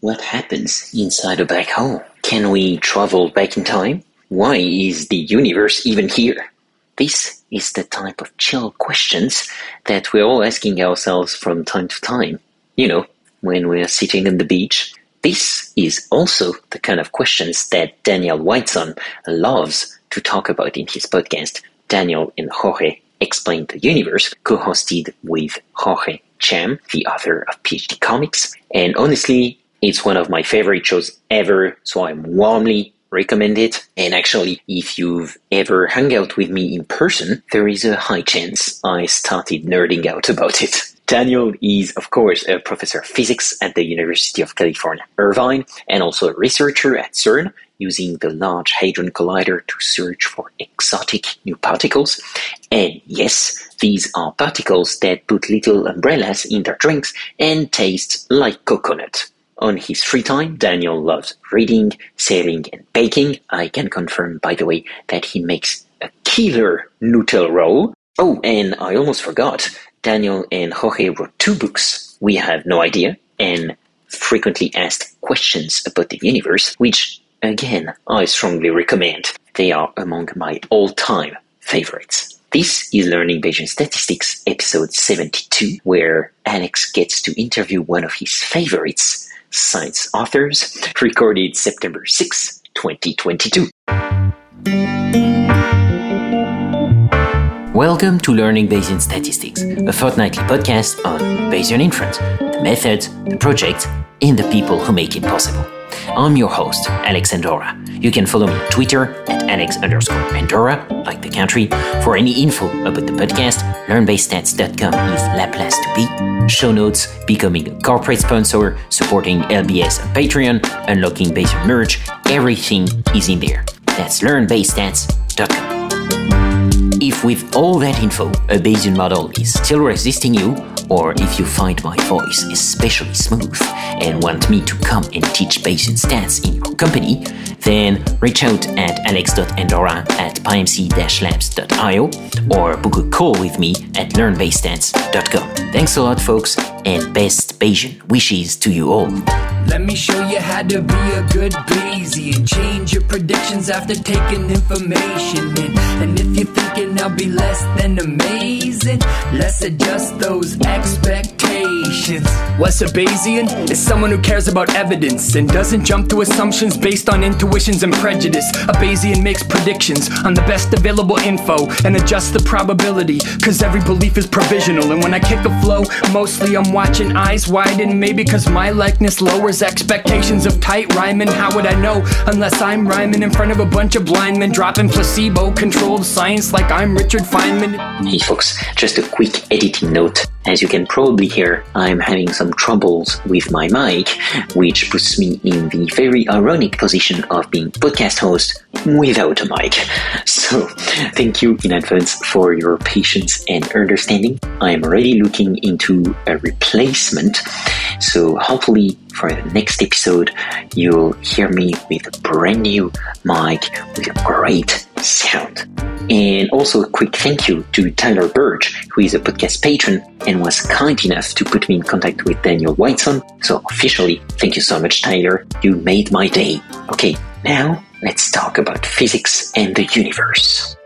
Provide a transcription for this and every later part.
What happens inside a black hole? Can we travel back in time? Why is the universe even here? This is the type of chill questions that we're all asking ourselves from time to time. You know, when we're sitting on the beach. This is also the kind of questions that Daniel Whiteson loves to talk about in his podcast, Daniel and Jorge Explain the Universe, co-hosted with Jorge Cham, the author of PhD Comics. And honestly, it's one of my favorite shows ever, so I warmly recommend it. And actually, if you've ever hung out with me in person, there is a high chance I started nerding out about it. Daniel is, of course, a professor of physics at the University of California, Irvine, and also a researcher at CERN, using the Large Hadron Collider to search for exotic new particles. And yes, these are particles that put little umbrellas in their drinks and taste like coconut. On his free time, Daniel loves reading, sailing, and baking. I can confirm, by the way, that he makes a killer Nutella roll. Oh, and I almost forgot. Daniel and Jorge wrote two books, We Have No Idea, and Frequently Asked Questions About the Universe, which, again, I strongly recommend. They are among my all-time favorites. This is Learning Bayesian Statistics, episode 72, where Alex gets to interview one of his favorites, Science Authors, recorded September 6, 2022. Welcome to Learning Bayesian Statistics, a fortnightly podcast on Bayesian inference, the methods, the projects, and the people who make it possible. I'm your host, Alex Andorra. You can follow me on Twitter at Alex underscore Andorra, like the country. For any info about the podcast, learnbayesstats.com is la place to be. Show notes, becoming a corporate sponsor, supporting LBS on Patreon, unlocking Bayesian merch, everything is in there. That's learnbayesstats.com. If with all that info, a Bayesian model is still resisting you, or if you find my voice especially smooth and want me to come and teach Bayesian stats in your company, then reach out at alex.andorra at pymc-labs.io or book a call with me at learnbayesstats.com. Thanks a lot, folks, and best Bayesian wishes to you all. Let me show you how to be a good Bayesian. Change your predictions after taking information in. And if you're thinking I'll be less than amazing, let's adjust those expectations. What's a Bayesian? Is someone who cares about evidence and doesn't jump to assumptions based on intuitions and prejudice. A Bayesian makes predictions on the best available info and adjusts the probability, cause every belief is provisional. And when I kick a flow, mostly I'm watching eyes widen, maybe cause my likeness lowers expectations of tight rhyming. How would I know unless I'm rhyming in front of a bunch of blind men dropping placebo controlled science like I'm Richard Feynman? Hey folks, just a quick editing note. As you can probably hear, I'm having some troubles with my mic, which puts me in the very ironic position of being podcast host without a mic. So, thank you in advance for your patience and understanding. I'm already looking into a replacement, so hopefully for the next episode, you'll hear me with a brand new mic with a great sound. And also a quick thank you to Tyler Birch, who is a podcast patron and was kind enough to put me in contact with Daniel Whiteson. So officially, thank you so much, Tyler. You made my day. Okay, now let's talk about physics and the universe.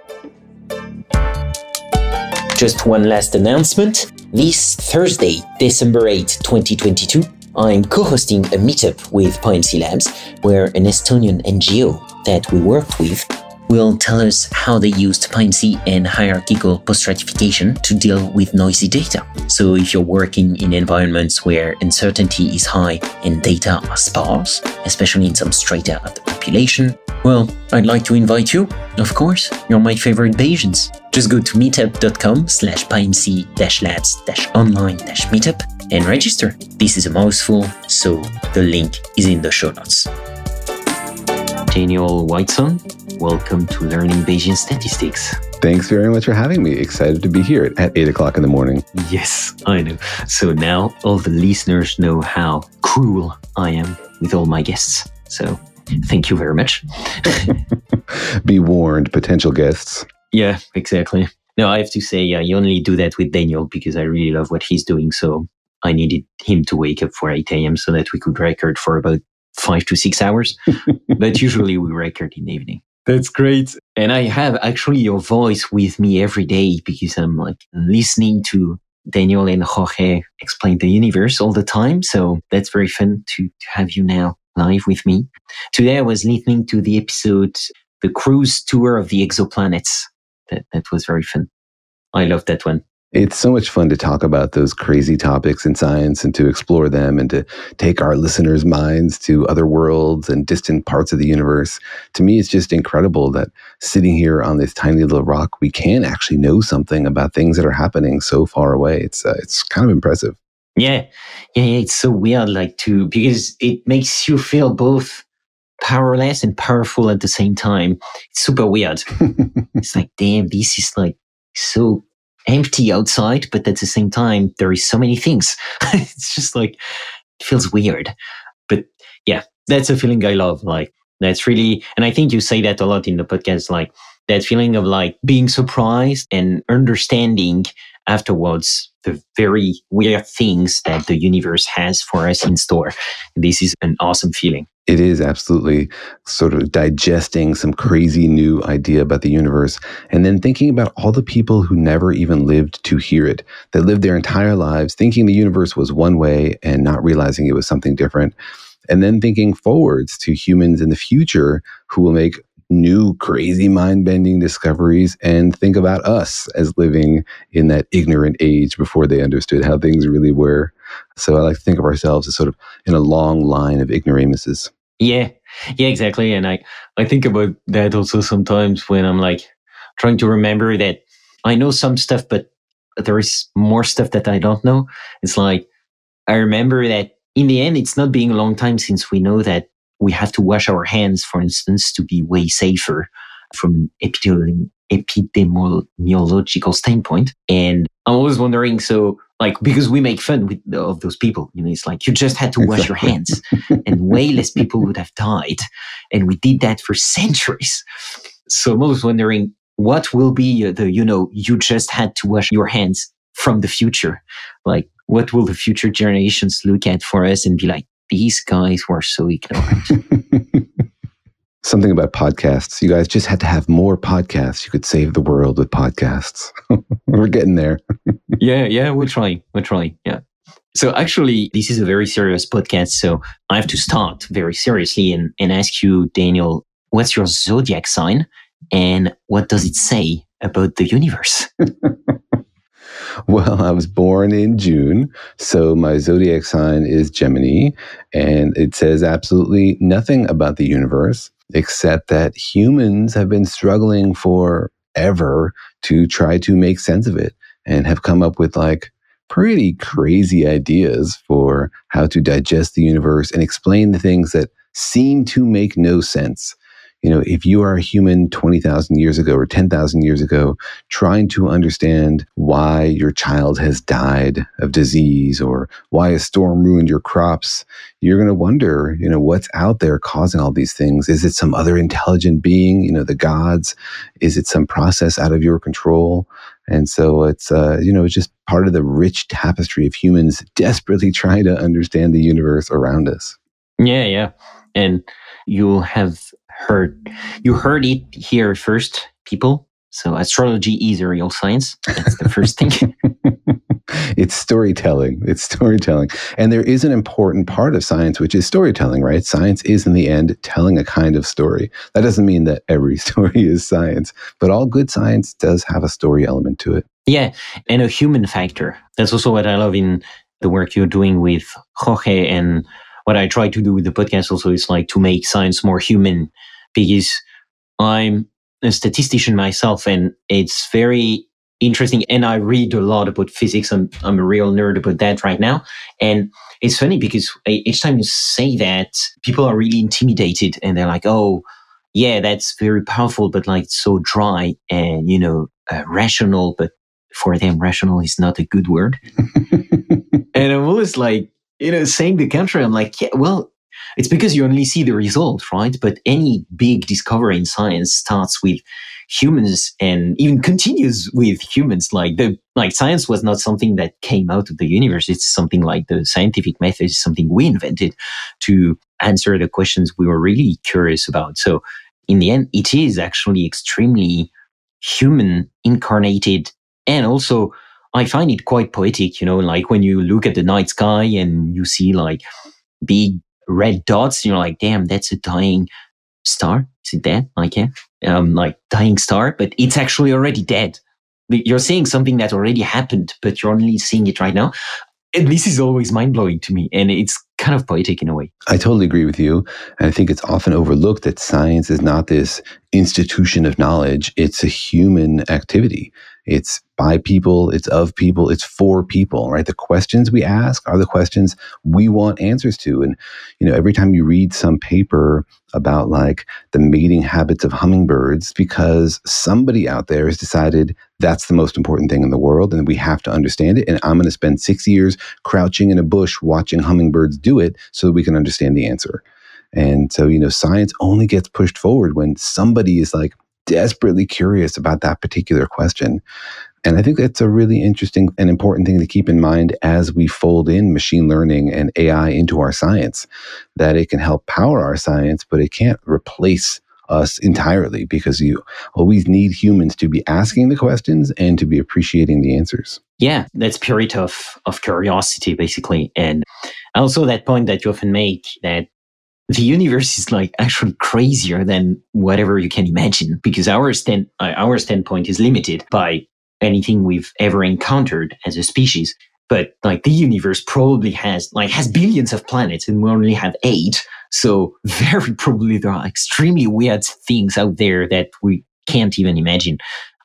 Just one last announcement. This Thursday, December 8, 2022, I'm co-hosting a meetup with PyMC Labs, where an Estonian NGO that we worked with will tell us how they used PyMC and hierarchical post-stratification to deal with noisy data. So if you're working in environments where uncertainty is high and data are sparse, especially in some strata of the population, well, I'd like to invite you. Of course, you're my favorite Bayesians. Just go to meetup.com slash pymc-labs-online meetup and register. This is a mouthful, so the link is in the show notes. Daniel Whiteson, welcome to Learning Bayesian Statistics. Thanks very much for having me. Excited to be here at 8 o'clock in the morning. Yes, I know. So now all the listeners know how cruel I am with all my guests. So thank you very much. be warned, potential guests. Yeah, exactly. No, I have to say, yeah, you only do that with Daniel because I really love what he's doing. So I needed him to wake up for 8 a.m. so that we could record for about five to six hours. but usually we record in the evening. That's great. And I have actually your voice with me every day because I'm like listening to Daniel and Jorge explain the universe all the time. So that's very fun to, to have you now live with me. Today I was listening to the episode, the cruise tour of the exoplanets. That, that was very fun. I love that one. It's so much fun to talk about those crazy topics in science and to explore them and to take our listeners' minds to other worlds and distant parts of the universe. To me, it's just incredible that sitting here on this tiny little rock, we can actually know something about things that are happening so far away. It's uh, it's kind of impressive. Yeah, yeah, yeah. It's so weird, like to because it makes you feel both powerless and powerful at the same time. It's super weird. it's like, damn, this is like so empty outside, but at the same time, there is so many things. it's just like, it feels weird. But yeah, that's a feeling I love. Like, that's really, and I think you say that a lot in the podcast, like that feeling of like being surprised and understanding afterwards the very weird things that the universe has for us in store. This is an awesome feeling. It is absolutely sort of digesting some crazy new idea about the universe and then thinking about all the people who never even lived to hear it, that lived their entire lives thinking the universe was one way and not realizing it was something different. And then thinking forwards to humans in the future who will make new crazy mind bending discoveries and think about us as living in that ignorant age before they understood how things really were. So I like to think of ourselves as sort of in a long line of ignoramuses. Yeah, yeah, exactly. And I, I think about that also sometimes when I'm like trying to remember that I know some stuff, but there is more stuff that I don't know. It's like, I remember that in the end, it's not being a long time since we know that we have to wash our hands, for instance, to be way safer from an epidemiological standpoint. And I'm always wondering, so like, because we make fun with, of those people, you know, it's like you just had to wash your hands and way less people would have died. And we did that for centuries. So I'm always wondering what will be uh, the, you know, you just had to wash your hands from the future. Like, what will the future generations look at for us and be like, these guys were so ignorant. Something about podcasts. You guys just had to have more podcasts. You could save the world with podcasts. we're getting there. yeah, yeah, we're trying. We're trying. Yeah. So actually, this is a very serious podcast. So I have to start very seriously and, and ask you, Daniel, what's your zodiac sign and what does it say about the universe? Well, I was born in June, so my zodiac sign is Gemini, and it says absolutely nothing about the universe except that humans have been struggling forever to try to make sense of it and have come up with like pretty crazy ideas for how to digest the universe and explain the things that seem to make no sense you know, if you are a human 20,000 years ago or 10,000 years ago, trying to understand why your child has died of disease or why a storm ruined your crops, you're going to wonder, you know, what's out there causing all these things? Is it some other intelligent being, you know, the gods? Is it some process out of your control? And so it's, uh, you know, it's just part of the rich tapestry of humans desperately trying to understand the universe around us. Yeah, yeah. And you have heard you heard it here first, people. So astrology is a real science. That's the first thing. it's storytelling. It's storytelling. And there is an important part of science, which is storytelling, right? Science is, in the end, telling a kind of story. That doesn't mean that every story is science, but all good science does have a story element to it. Yeah. And a human factor. That's also what I love in the work you're doing with Jorge and what I try to do with the podcast also is like to make science more human because I'm a statistician myself and it's very interesting. And I read a lot about physics. I'm, I'm a real nerd about that right now. And it's funny because each time you say that, people are really intimidated and they're like, oh, yeah, that's very powerful, but like so dry and, you know, uh, rational, but for them, rational is not a good word. and I'm always like, you know, saying the contrary. I'm like, yeah, well, it's because you only see the result, right? But any big discovery in science starts with humans and even continues with humans. Like the, like science was not something that came out of the universe. It's something like the scientific method is something we invented to answer the questions we were really curious about. So in the end, it is actually extremely human incarnated and also I find it quite poetic, you know, like when you look at the night sky and you see like big red dots, you're like, damn, that's a dying star. Is it that? Like, yeah, um, like dying star, but it's actually already dead. You're seeing something that already happened, but you're only seeing it right now. And this is always mind blowing to me. And it's kind of poetic in a way. I totally agree with you. And I think it's often overlooked that science is not this institution of knowledge, it's a human activity. It's by people, it's of people, it's for people, right? The questions we ask are the questions we want answers to. And, you know, every time you read some paper about like the mating habits of hummingbirds, because somebody out there has decided that's the most important thing in the world and we have to understand it. And I'm going to spend six years crouching in a bush watching hummingbirds do it so that we can understand the answer. And so, you know, science only gets pushed forward when somebody is like, desperately curious about that particular question. And I think that's a really interesting and important thing to keep in mind as we fold in machine learning and AI into our science, that it can help power our science, but it can't replace us entirely because you always need humans to be asking the questions and to be appreciating the answers. Yeah, that's spirit of, of curiosity, basically. And also that point that you often make that the universe is like actually crazier than whatever you can imagine because our stand uh, our standpoint is limited by anything we've ever encountered as a species. But like the universe probably has like has billions of planets and we only have eight. So very probably there are extremely weird things out there that we can't even imagine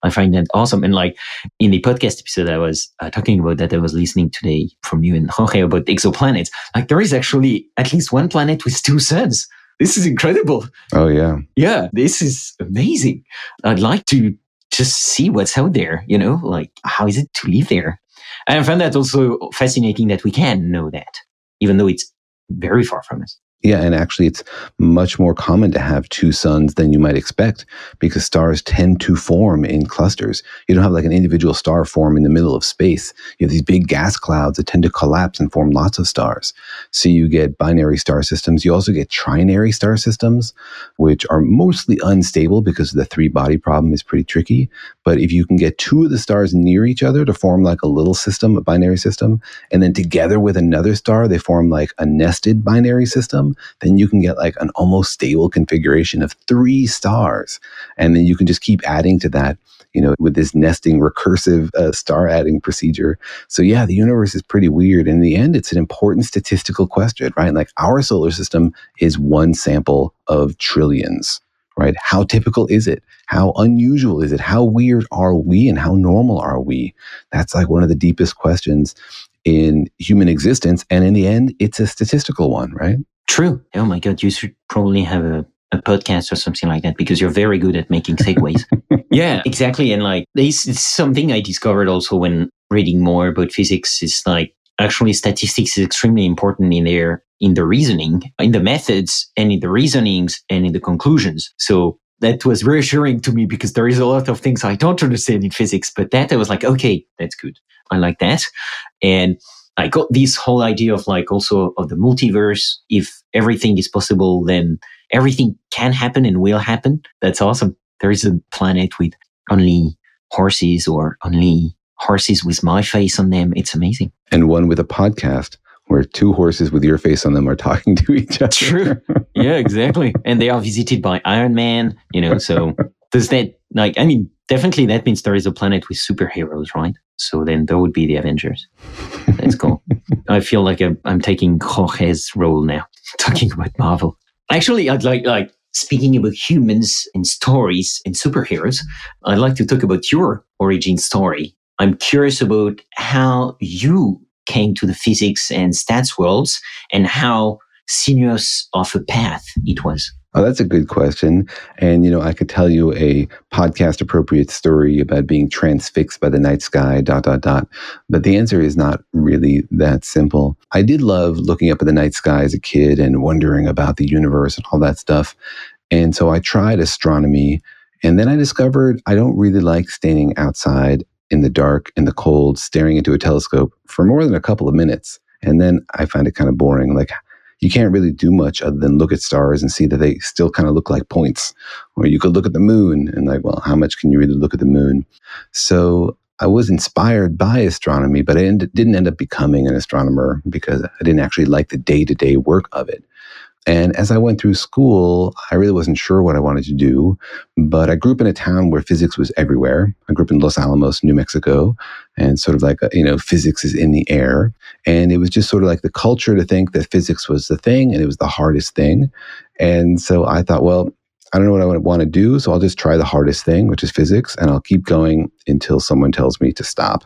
I find that awesome. And like in the podcast episode I was uh, talking about that I was listening today from you and Jorge about exoplanets, like there is actually at least one planet with two suns. This is incredible. Oh, yeah. Yeah, this is amazing. I'd like to just see what's out there, you know, like how is it to live there? And I find that also fascinating that we can know that, even though it's very far from us. Yeah, and actually, it's much more common to have two suns than you might expect because stars tend to form in clusters. You don't have like an individual star form in the middle of space. You have these big gas clouds that tend to collapse and form lots of stars. So you get binary star systems. You also get trinary star systems, which are mostly unstable because the three body problem is pretty tricky. But if you can get two of the stars near each other to form like a little system, a binary system, and then together with another star, they form like a nested binary system then you can get like an almost stable configuration of three stars. And then you can just keep adding to that, you know, with this nesting recursive uh, star adding procedure. So, yeah, the universe is pretty weird. In the end, it's an important statistical question, right? Like our solar system is one sample of trillions right? How typical is it? How unusual is it? How weird are we and how normal are we? That's like one of the deepest questions in human existence. And in the end, it's a statistical one, right? True. Oh my God, you should probably have a, a podcast or something like that because you're very good at making segues. yeah, exactly. And like, this is something I discovered also when reading more about physics. Is like actually statistics is extremely important in there in the reasoning, in the methods, and in the reasonings and in the conclusions. So that was reassuring to me because there is a lot of things I don't understand in physics, but that I was like, okay, that's good. I like that. And I got this whole idea of like also of the multiverse. If everything is possible, then everything can happen and will happen. That's awesome. There is a planet with only horses or only horses with my face on them. It's amazing. And one with a podcast where two horses with your face on them are talking to each other. True. Yeah, exactly. and they are visited by Iron Man, you know, so does that like I mean, definitely that means there is a planet with superheroes, right? So then there would be the Avengers. Let's go. I feel like I'm, I'm taking Jorge's role now, talking about Marvel. Actually, I'd like, like, speaking about humans and stories and superheroes, I'd like to talk about your origin story. I'm curious about how you came to the physics and stats worlds and how sinuous of a path it was. Oh, that's a good question. And, you know, I could tell you a podcast appropriate story about being transfixed by the night sky, dot, dot, dot. But the answer is not really that simple. I did love looking up at the night sky as a kid and wondering about the universe and all that stuff. And so I tried astronomy And then I discovered I don't really like standing outside in the dark, in the cold, staring into a telescope for more than a couple of minutes. And then I find it kind of boring. Like, you can't really do much other than look at stars and see that they still kind of look like points. Or you could look at the moon and, like, well, how much can you really look at the moon? So I was inspired by astronomy, but I end- didn't end up becoming an astronomer because I didn't actually like the day to day work of it. And as I went through school, I really wasn't sure what I wanted to do, but I grew up in a town where physics was everywhere. I grew up in Los Alamos, New Mexico, and sort of like, you know, physics is in the air. And it was just sort of like the culture to think that physics was the thing and it was the hardest thing. And so I thought, well, I don't know what I want to do, so I'll just try the hardest thing, which is physics, and I'll keep going until someone tells me to stop.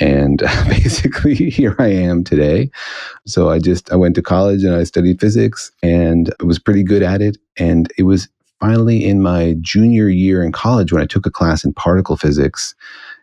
And basically, here I am today. So I just I went to college and I studied physics and I was pretty good at it. And it was finally in my junior year in college when I took a class in particle physics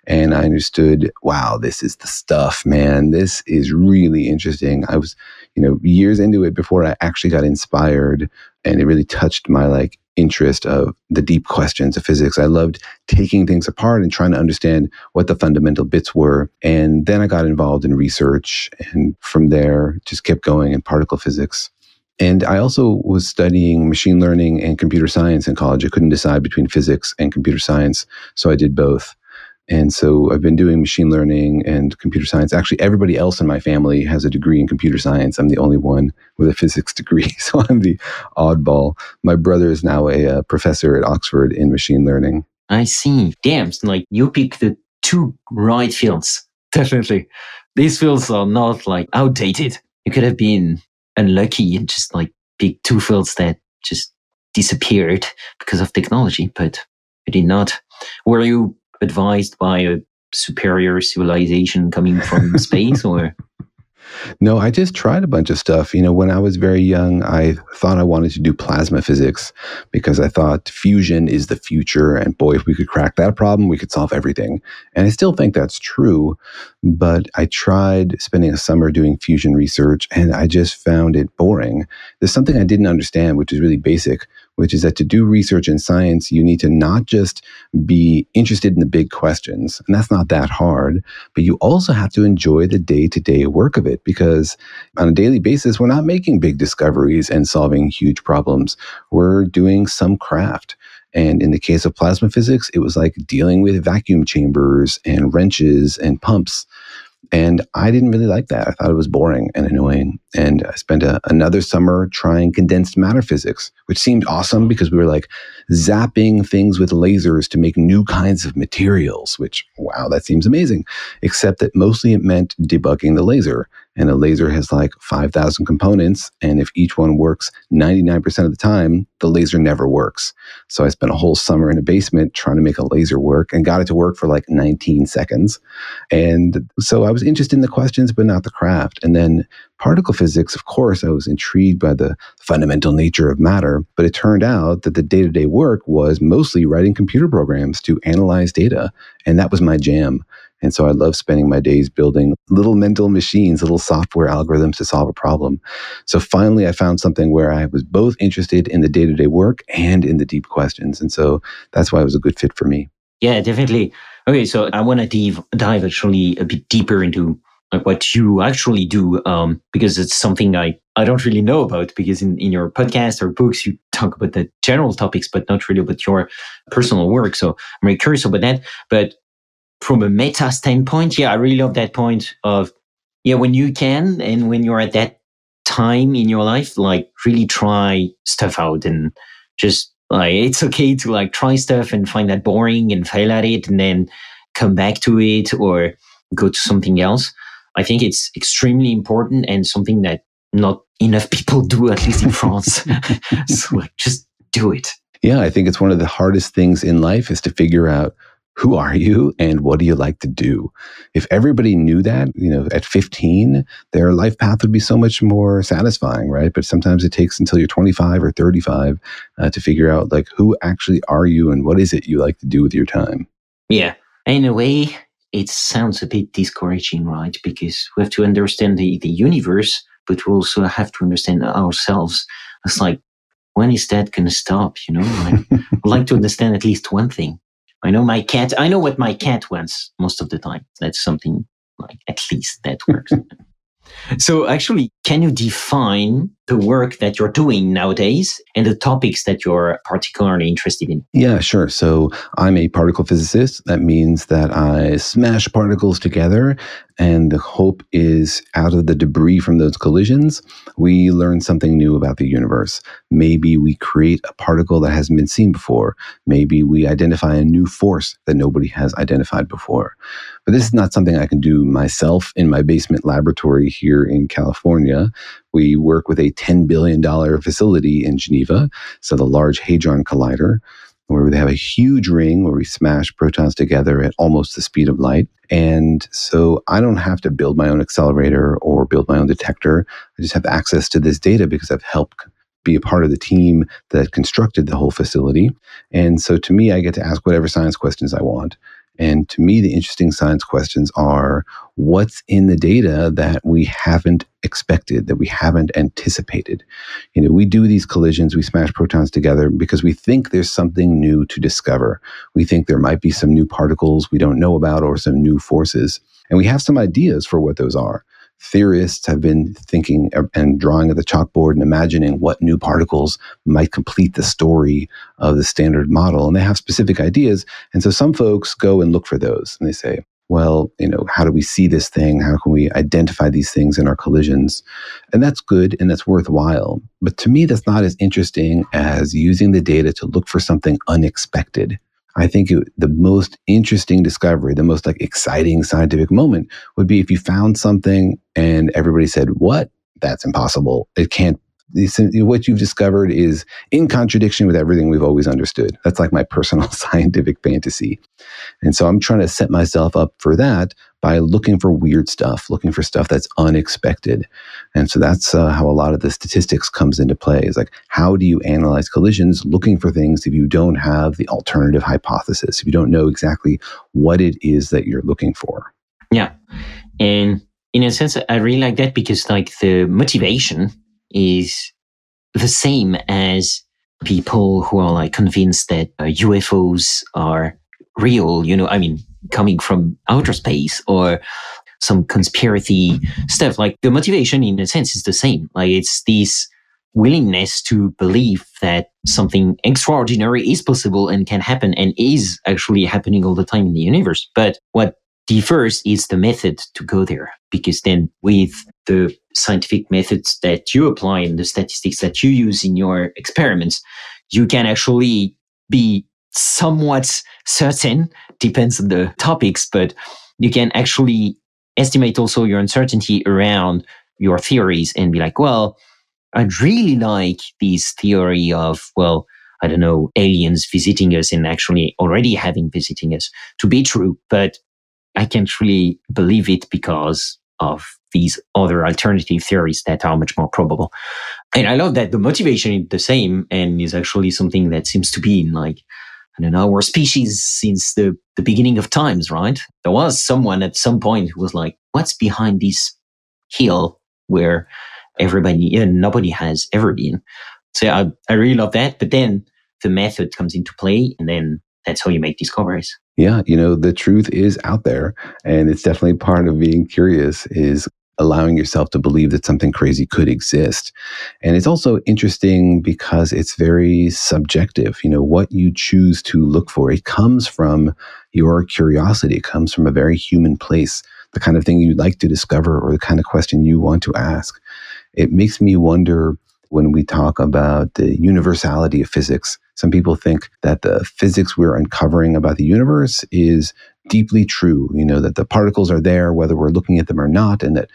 and I understood, wow, this is the stuff, man. This is really interesting. I was, you know, years into it before I actually got inspired and it really touched my like interest of the deep questions of physics. I loved taking things apart and trying to understand what the fundamental bits were. And then I got involved in research and from there just kept going in particle physics. And I also was studying machine learning and computer science in college. I couldn't decide between physics and computer science, so I did both. And so I've been doing machine learning and computer science. Actually, everybody else in my family has a degree in computer science. I'm the only one with a physics degree. So I'm the oddball. My brother is now a, a professor at Oxford in machine learning. I see. Damn, like you pick the two right fields. Definitely. These fields are not like outdated. You could have been unlucky and just like pick two fields that just disappeared because of technology, but you did not. Were you advised by a superior civilization coming from space or no, I just tried a bunch of stuff. You know, when I was very young, I thought I wanted to do plasma physics because I thought fusion is the future. And boy, if we could crack that problem, we could solve everything. And I still think that's true. But I tried spending a summer doing fusion research and I just found it boring. There's something I didn't understand, which is really basic, which is that to do research in science, you need to not just be interested in the big questions, and that's not that hard, but you also have to enjoy the day to day work of it because on a daily basis, we're not making big discoveries and solving huge problems. We're doing some craft. And in the case of plasma physics, it was like dealing with vacuum chambers and wrenches and pumps. And I didn't really like that. I thought it was boring and annoying. And I spent a, another summer trying condensed matter physics, which seemed awesome because we were like zapping things with lasers to make new kinds of materials, which, wow, that seems amazing. Except that mostly it meant debugging the laser. And a laser has like 5,000 components. And if each one works 99% of the time, the laser never works. So I spent a whole summer in a basement trying to make a laser work and got it to work for like 19 seconds. And so I was interested in the questions, but not the craft. And then particle physics, of course, I was intrigued by the fundamental nature of matter. But it turned out that the day to day work was mostly writing computer programs to analyze data. And that was my jam. And so I love spending my days building little mental machines, little software algorithms to solve a problem. So finally, I found something where I was both interested in the day to day work and in the deep questions. And so that's why it was a good fit for me. Yeah, definitely. Okay, so I want to dive, dive actually a bit deeper into like what you actually do, um, because it's something I, I don't really know about because in, in your podcast or books, you talk about the general topics, but not really about your personal work. So I'm very curious about that. But from a meta standpoint, yeah, I really love that point of, yeah, when you can and when you're at that time in your life, like really try stuff out and just like, it's okay to like try stuff and find that boring and fail at it and then come back to it or go to something else. I think it's extremely important and something that not enough people do, at least in France. so like, just do it. Yeah, I think it's one of the hardest things in life is to figure out who are you and what do you like to do? If everybody knew that, you know, at 15, their life path would be so much more satisfying, right? But sometimes it takes until you're 25 or 35 uh, to figure out like who actually are you and what is it you like to do with your time. Yeah. In a way, it sounds a bit discouraging, right? Because we have to understand the, the universe, but we also have to understand ourselves. It's like, when is that going to stop? You know, I, I'd like to understand at least one thing. I know my cat, I know what my cat wants most of the time. That's something like at least that works. So actually, can you define the work that you're doing nowadays and the topics that you're particularly interested in? Yeah, sure. So I'm a particle physicist. That means that I smash particles together and the hope is out of the debris from those collisions, we learn something new about the universe. Maybe we create a particle that hasn't been seen before. Maybe we identify a new force that nobody has identified before. But this is not something I can do myself in my basement laboratory here in California. We work with a $10 billion facility in Geneva, so the Large Hadron Collider, where they have a huge ring where we smash protons together at almost the speed of light. And so I don't have to build my own accelerator or build my own detector. I just have access to this data because I've helped be a part of the team that constructed the whole facility. And so to me, I get to ask whatever science questions I want. And to me, the interesting science questions are what's in the data that we haven't expected, that we haven't anticipated. You know, we do these collisions, we smash protons together because we think there's something new to discover. We think there might be some new particles we don't know about or some new forces. And we have some ideas for what those are theorists have been thinking and drawing at the chalkboard and imagining what new particles might complete the story of the standard model. And they have specific ideas. And so some folks go and look for those and they say, well, you know, how do we see this thing? How can we identify these things in our collisions? And that's good and that's worthwhile. But to me, that's not as interesting as using the data to look for something unexpected. I think it, the most interesting discovery, the most like exciting scientific moment would be if you found something and everybody said, "What? That's impossible. It can't." What you've discovered is in contradiction with everything we've always understood. That's like my personal scientific fantasy. And so I'm trying to set myself up for that by looking for weird stuff, looking for stuff that's unexpected. And so that's uh, how a lot of the statistics comes into play is like, how do you analyze collisions looking for things if you don't have the alternative hypothesis, if you don't know exactly what it is that you're looking for? Yeah. And in a sense, I really like that because like the motivation is the same as people who are like convinced that uh, UFOs are real, you know, I mean, coming from outer space or some conspiracy stuff. Like the motivation in a sense is the same. Like it's this willingness to believe that something extraordinary is possible and can happen and is actually happening all the time in the universe. But what differs is the method to go there. Because then with the scientific methods that you apply and the statistics that you use in your experiments, you can actually be somewhat certain, depends on the topics, but you can actually estimate also your uncertainty around your theories and be like, well, I'd really like this theory of, well, I don't know, aliens visiting us and actually already having visiting us to be true, but I can't really believe it because of these other alternative theories that are much more probable. And I love that the motivation is the same and is actually something that seems to be in like I don't know, our species since the, the beginning of times, right? There was someone at some point who was like, what's behind this hill where everybody, nobody has ever been? So I, I really love that. But then the method comes into play and then that's how you make discoveries. Yeah, you know, the truth is out there and it's definitely part of being curious is allowing yourself to believe that something crazy could exist. And it's also interesting because it's very subjective. You know, what you choose to look for, it comes from your curiosity, it comes from a very human place, the kind of thing you'd like to discover or the kind of question you want to ask. It makes me wonder when we talk about the universality of physics. Some people think that the physics we're uncovering about the universe is deeply true, you know, that the particles are there whether we're looking at them or not, and that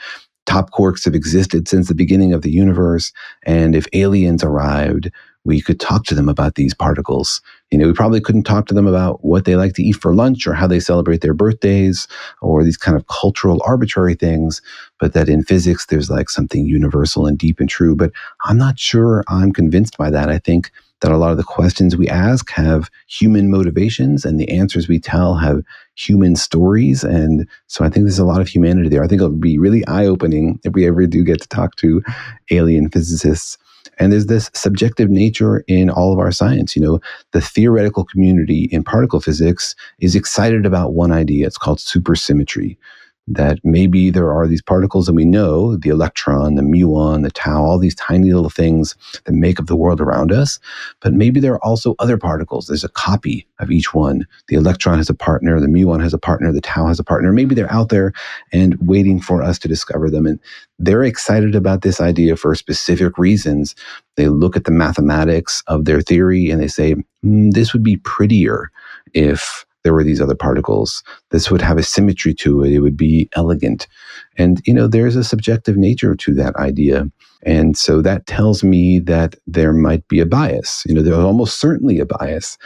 top quarks have existed since the beginning of the universe. And if aliens arrived, we could talk to them about these particles. You know, we probably couldn't talk to them about what they like to eat for lunch or how they celebrate their birthdays or these kind of cultural arbitrary things, but that in physics there's like something universal and deep and true. But I'm not sure I'm convinced by that. I think that a lot of the questions we ask have human motivations and the answers we tell have human stories. And so I think there's a lot of humanity there. I think it'll be really eye opening if we ever do get to talk to alien physicists And there's this subjective nature in all of our science. You know, the theoretical community in particle physics is excited about one idea. It's called supersymmetry that maybe there are these particles and we know the electron, the muon, the tau, all these tiny little things that make up the world around us. But maybe there are also other particles. There's a copy of each one. The electron has a partner, the muon has a partner, the tau has a partner. Maybe they're out there and waiting for us to discover them. And they're excited about this idea for specific reasons. They look at the mathematics of their theory and they say, mm, this would be prettier if there were these other particles. This would have a symmetry to it. It would be elegant. And, you know, there's a subjective nature to that idea. And so that tells me that there might be a bias. You know, there's almost certainly a bias.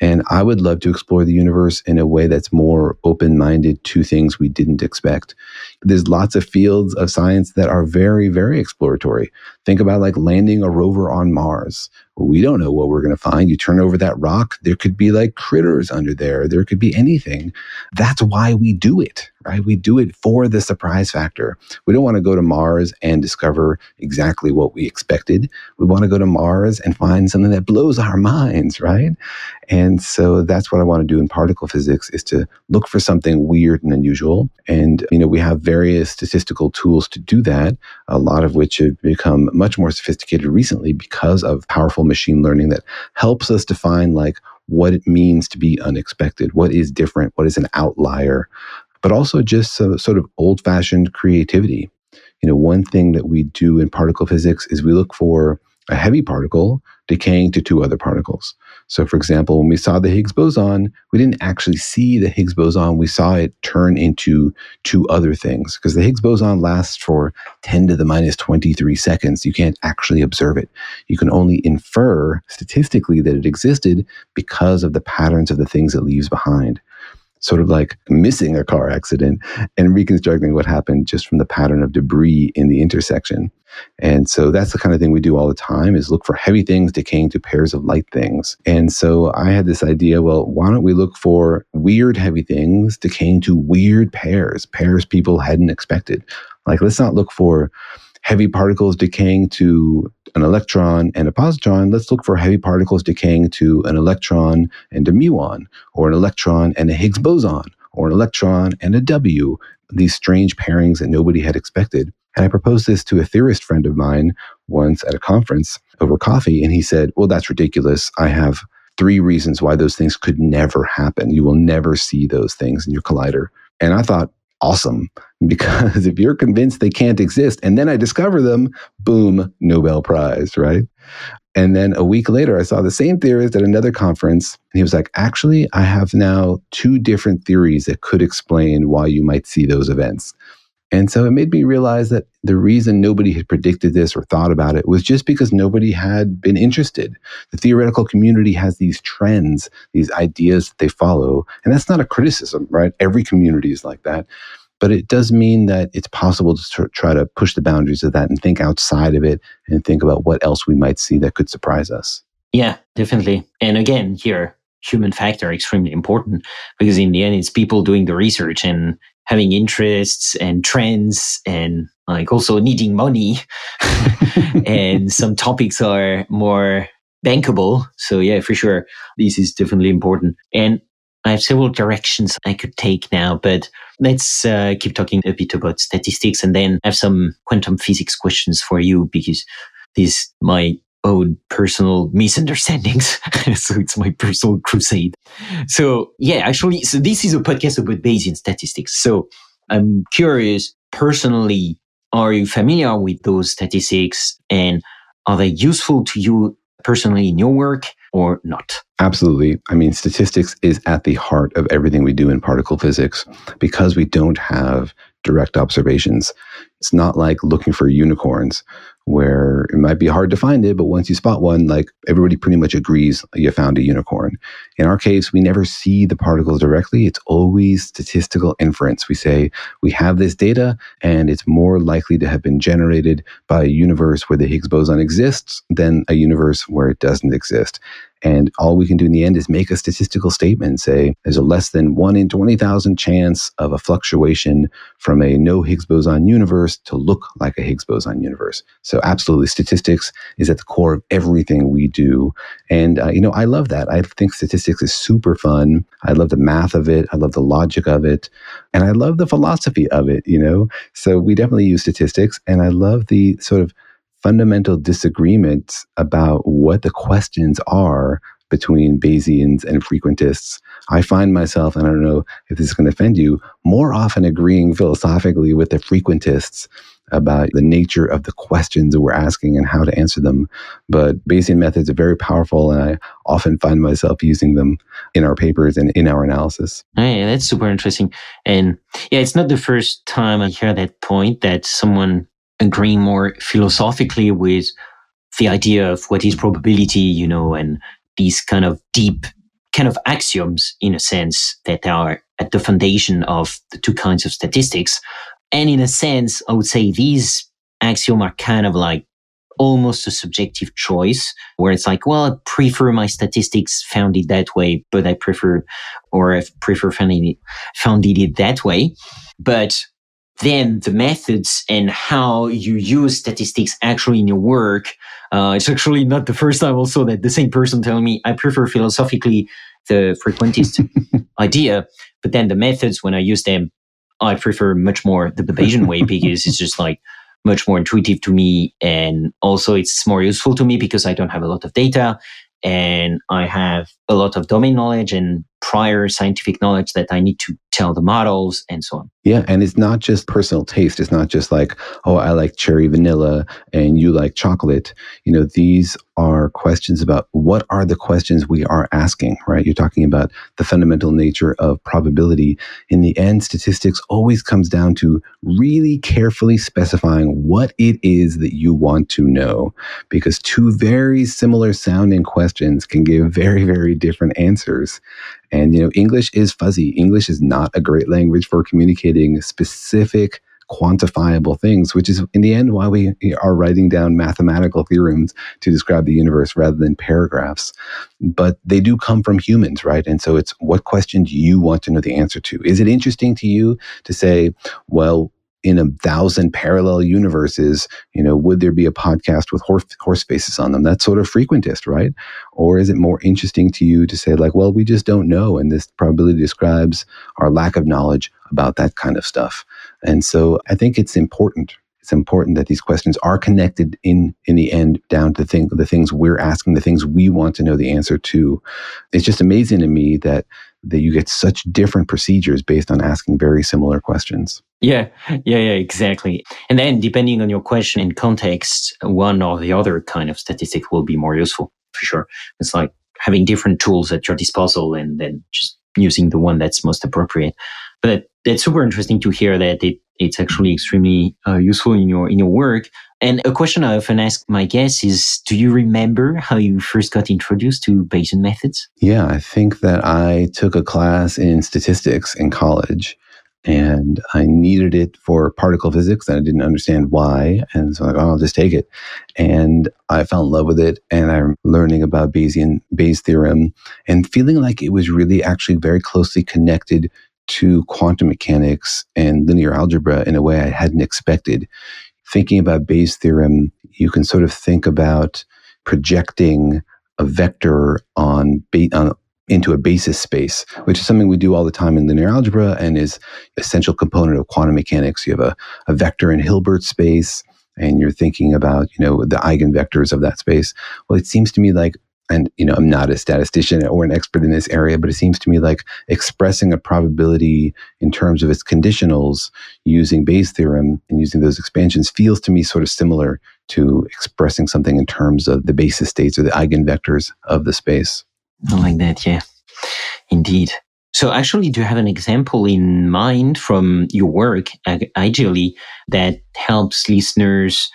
And I would love to explore the universe in a way that's more open minded to things we didn't expect. There's lots of fields of science that are very, very exploratory. Think about like landing a rover on Mars. We don't know what we're going to find. You turn over that rock, there could be like critters under there. There could be anything. That's why we do it right? We do it for the surprise factor. We don't want to go to Mars and discover exactly what we expected. We want to go to Mars and find something that blows our minds, right? And so that's what I want to do in particle physics is to look for something weird and unusual. And, you know, we have various statistical tools to do that, a lot of which have become much more sophisticated recently because of powerful machine learning that helps us define like what it means to be unexpected, what is different, what is an outlier, but also just a sort of old fashioned creativity. You know, one thing that we do in particle physics is we look for a heavy particle decaying to two other particles. So, for example, when we saw the Higgs boson, we didn't actually see the Higgs boson. We saw it turn into two other things because the Higgs boson lasts for 10 to the minus 23 seconds. You can't actually observe it. You can only infer statistically that it existed because of the patterns of the things it leaves behind sort of like missing a car accident and reconstructing what happened just from the pattern of debris in the intersection. And so that's the kind of thing we do all the time is look for heavy things decaying to pairs of light things. And so I had this idea, well, why don't we look for weird heavy things decaying to weird pairs, pairs people hadn't expected. Like let's not look for heavy particles decaying to an electron and a positron, let's look for heavy particles decaying to an electron and a muon, or an electron and a Higgs boson, or an electron and a W, these strange pairings that nobody had expected. And I proposed this to a theorist friend of mine once at a conference over coffee, and he said, Well, that's ridiculous. I have three reasons why those things could never happen. You will never see those things in your collider. And I thought, awesome because if you're convinced they can't exist and then I discover them, boom, Nobel Prize, right? And then a week later, I saw the same theorist at another conference. And he was like, actually, I have now two different theories that could explain why you might see those events. And so it made me realize that the reason nobody had predicted this or thought about it was just because nobody had been interested. The theoretical community has these trends, these ideas that they follow. And that's not a criticism, right? Every community is like that. But it does mean that it's possible to try to push the boundaries of that and think outside of it and think about what else we might see that could surprise us. Yeah, definitely. And again, here, human factor extremely important because in the end, it's people doing the research and having interests and trends and like also needing money. and some topics are more bankable. So yeah, for sure, this is definitely important. And I have several directions I could take now, but let's uh, keep talking a bit about statistics and then I have some quantum physics questions for you because this my own personal misunderstandings. so it's my personal crusade. So yeah, actually, so this is a podcast about Bayesian statistics. So I'm curious personally, are you familiar with those statistics and are they useful to you personally in your work or not? Absolutely. I mean, statistics is at the heart of everything we do in particle physics because we don't have direct observations. It's not like looking for unicorns where it might be hard to find it, but once you spot one, like everybody pretty much agrees you found a unicorn. In our case, we never see the particles directly. It's always statistical inference. We say we have this data and it's more likely to have been generated by a universe where the Higgs boson exists than a universe where it doesn't exist. And all we can do in the end is make a statistical statement, say there's a less than one in 20,000 chance of a fluctuation from a no Higgs boson universe to look like a Higgs boson universe. So absolutely, statistics is at the core of everything we do. And, uh, you know, I love that. I think statistics is super fun. I love the math of it. I love the logic of it. And I love the philosophy of it, you know? So we definitely use statistics. And I love the sort of fundamental disagreements about what the questions are between Bayesians and frequentists. I find myself, and I don't know if this is going to offend you, more often agreeing philosophically with the frequentists about the nature of the questions that we're asking and how to answer them. But Bayesian methods are very powerful, and I often find myself using them in our papers and in our analysis. Yeah, that's super interesting. And yeah, it's not the first time I hear that point that someone agreeing more philosophically with the idea of what is probability, you know, and these kind of deep kind of axioms in a sense that are at the foundation of the two kinds of statistics. And in a sense, I would say these axioms are kind of like almost a subjective choice where it's like, well, I prefer my statistics founded that way, but I prefer, or I prefer founded it, founded it that way. But then the methods and how you use statistics actually in your work. Uh, it's actually not the first time also that the same person telling me I prefer philosophically the frequentist idea, but then the methods when I use them, I prefer much more the Bayesian way because it's just like much more intuitive to me, and also it's more useful to me because I don't have a lot of data and I have a lot of domain knowledge and prior scientific knowledge that I need to tell the models and so on. Yeah, and it's not just personal taste. It's not just like, oh, I like cherry vanilla and you like chocolate. You know, these are questions about what are the questions we are asking, right? You're talking about the fundamental nature of probability. In the end, statistics always comes down to really carefully specifying what it is that you want to know, because two very similar sounding questions can give very, very different answers. And, you know, English is fuzzy. English is not a great language for communicating specific, quantifiable things, which is in the end why we are writing down mathematical theorems to describe the universe rather than paragraphs. But they do come from humans, right? And so it's what question do you want to know the answer to? Is it interesting to you to say, well, in a thousand parallel universes, you know, would there be a podcast with horse, horse faces on them? That's sort of frequentist, right? Or is it more interesting to you to say, like, well, we just don't know, and this probability describes our lack of knowledge about that kind of stuff. And so I think it's important. It's important that these questions are connected in in the end down to think the things we're asking, the things we want to know the answer to. It's just amazing to me that that you get such different procedures based on asking very similar questions. Yeah, yeah, yeah, exactly. And then depending on your question and context, one or the other kind of statistic will be more useful for sure. It's like having different tools at your disposal and then just using the one that's most appropriate. But it's super interesting to hear that it, it's actually extremely uh, useful in your in your work. And a question I often ask my guests is, do you remember how you first got introduced to Bayesian methods? Yeah, I think that I took a class in statistics in college and I needed it for particle physics and I didn't understand why. And so I like, oh, I'll just take it. And I fell in love with it and I'm learning about Bayesian Bayes theorem and feeling like it was really actually very closely connected to quantum mechanics and linear algebra in a way I hadn't expected thinking about Bayes' theorem, you can sort of think about projecting a vector on, on into a basis space, which is something we do all the time in linear algebra and is essential component of quantum mechanics. You have a, a vector in Hilbert space, and you're thinking about you know the eigenvectors of that space. Well, it seems to me like and you know i'm not a statistician or an expert in this area but it seems to me like expressing a probability in terms of its conditionals using bayes theorem and using those expansions feels to me sort of similar to expressing something in terms of the basis states or the eigenvectors of the space. I like that yeah. Indeed. So actually do you have an example in mind from your work ideally that helps listeners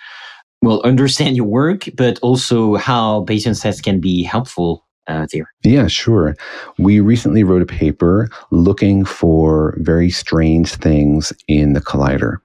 well understand your work, but also how Bayesian sets can be helpful uh, there. Yeah, sure. We recently wrote a paper looking for very strange things in the collider.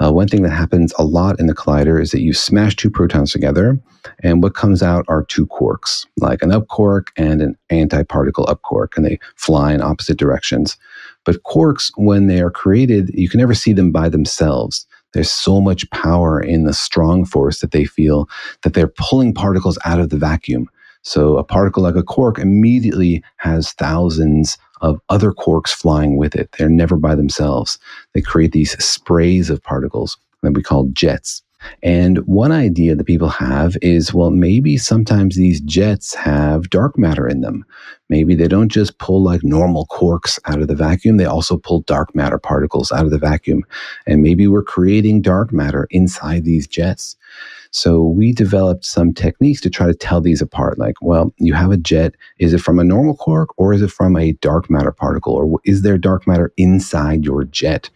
Uh, one thing that happens a lot in the collider is that you smash two protons together, and what comes out are two quarks, like an up quark and an antiparticle up quark, and they fly in opposite directions. But quarks, when they are created, you can never see them by themselves. There's so much power in the strong force that they feel that they're pulling particles out of the vacuum. So a particle like a quark immediately has thousands of other quarks flying with it. They're never by themselves. They create these sprays of particles that we call jets. And one idea that people have is well, maybe sometimes these jets have dark matter in them. Maybe they don't just pull like normal quarks out of the vacuum, they also pull dark matter particles out of the vacuum. And maybe we're creating dark matter inside these jets. So we developed some techniques to try to tell these apart. Like, well, you have a jet. Is it from a normal quark or is it from a dark matter particle? Or is there dark matter inside your jet?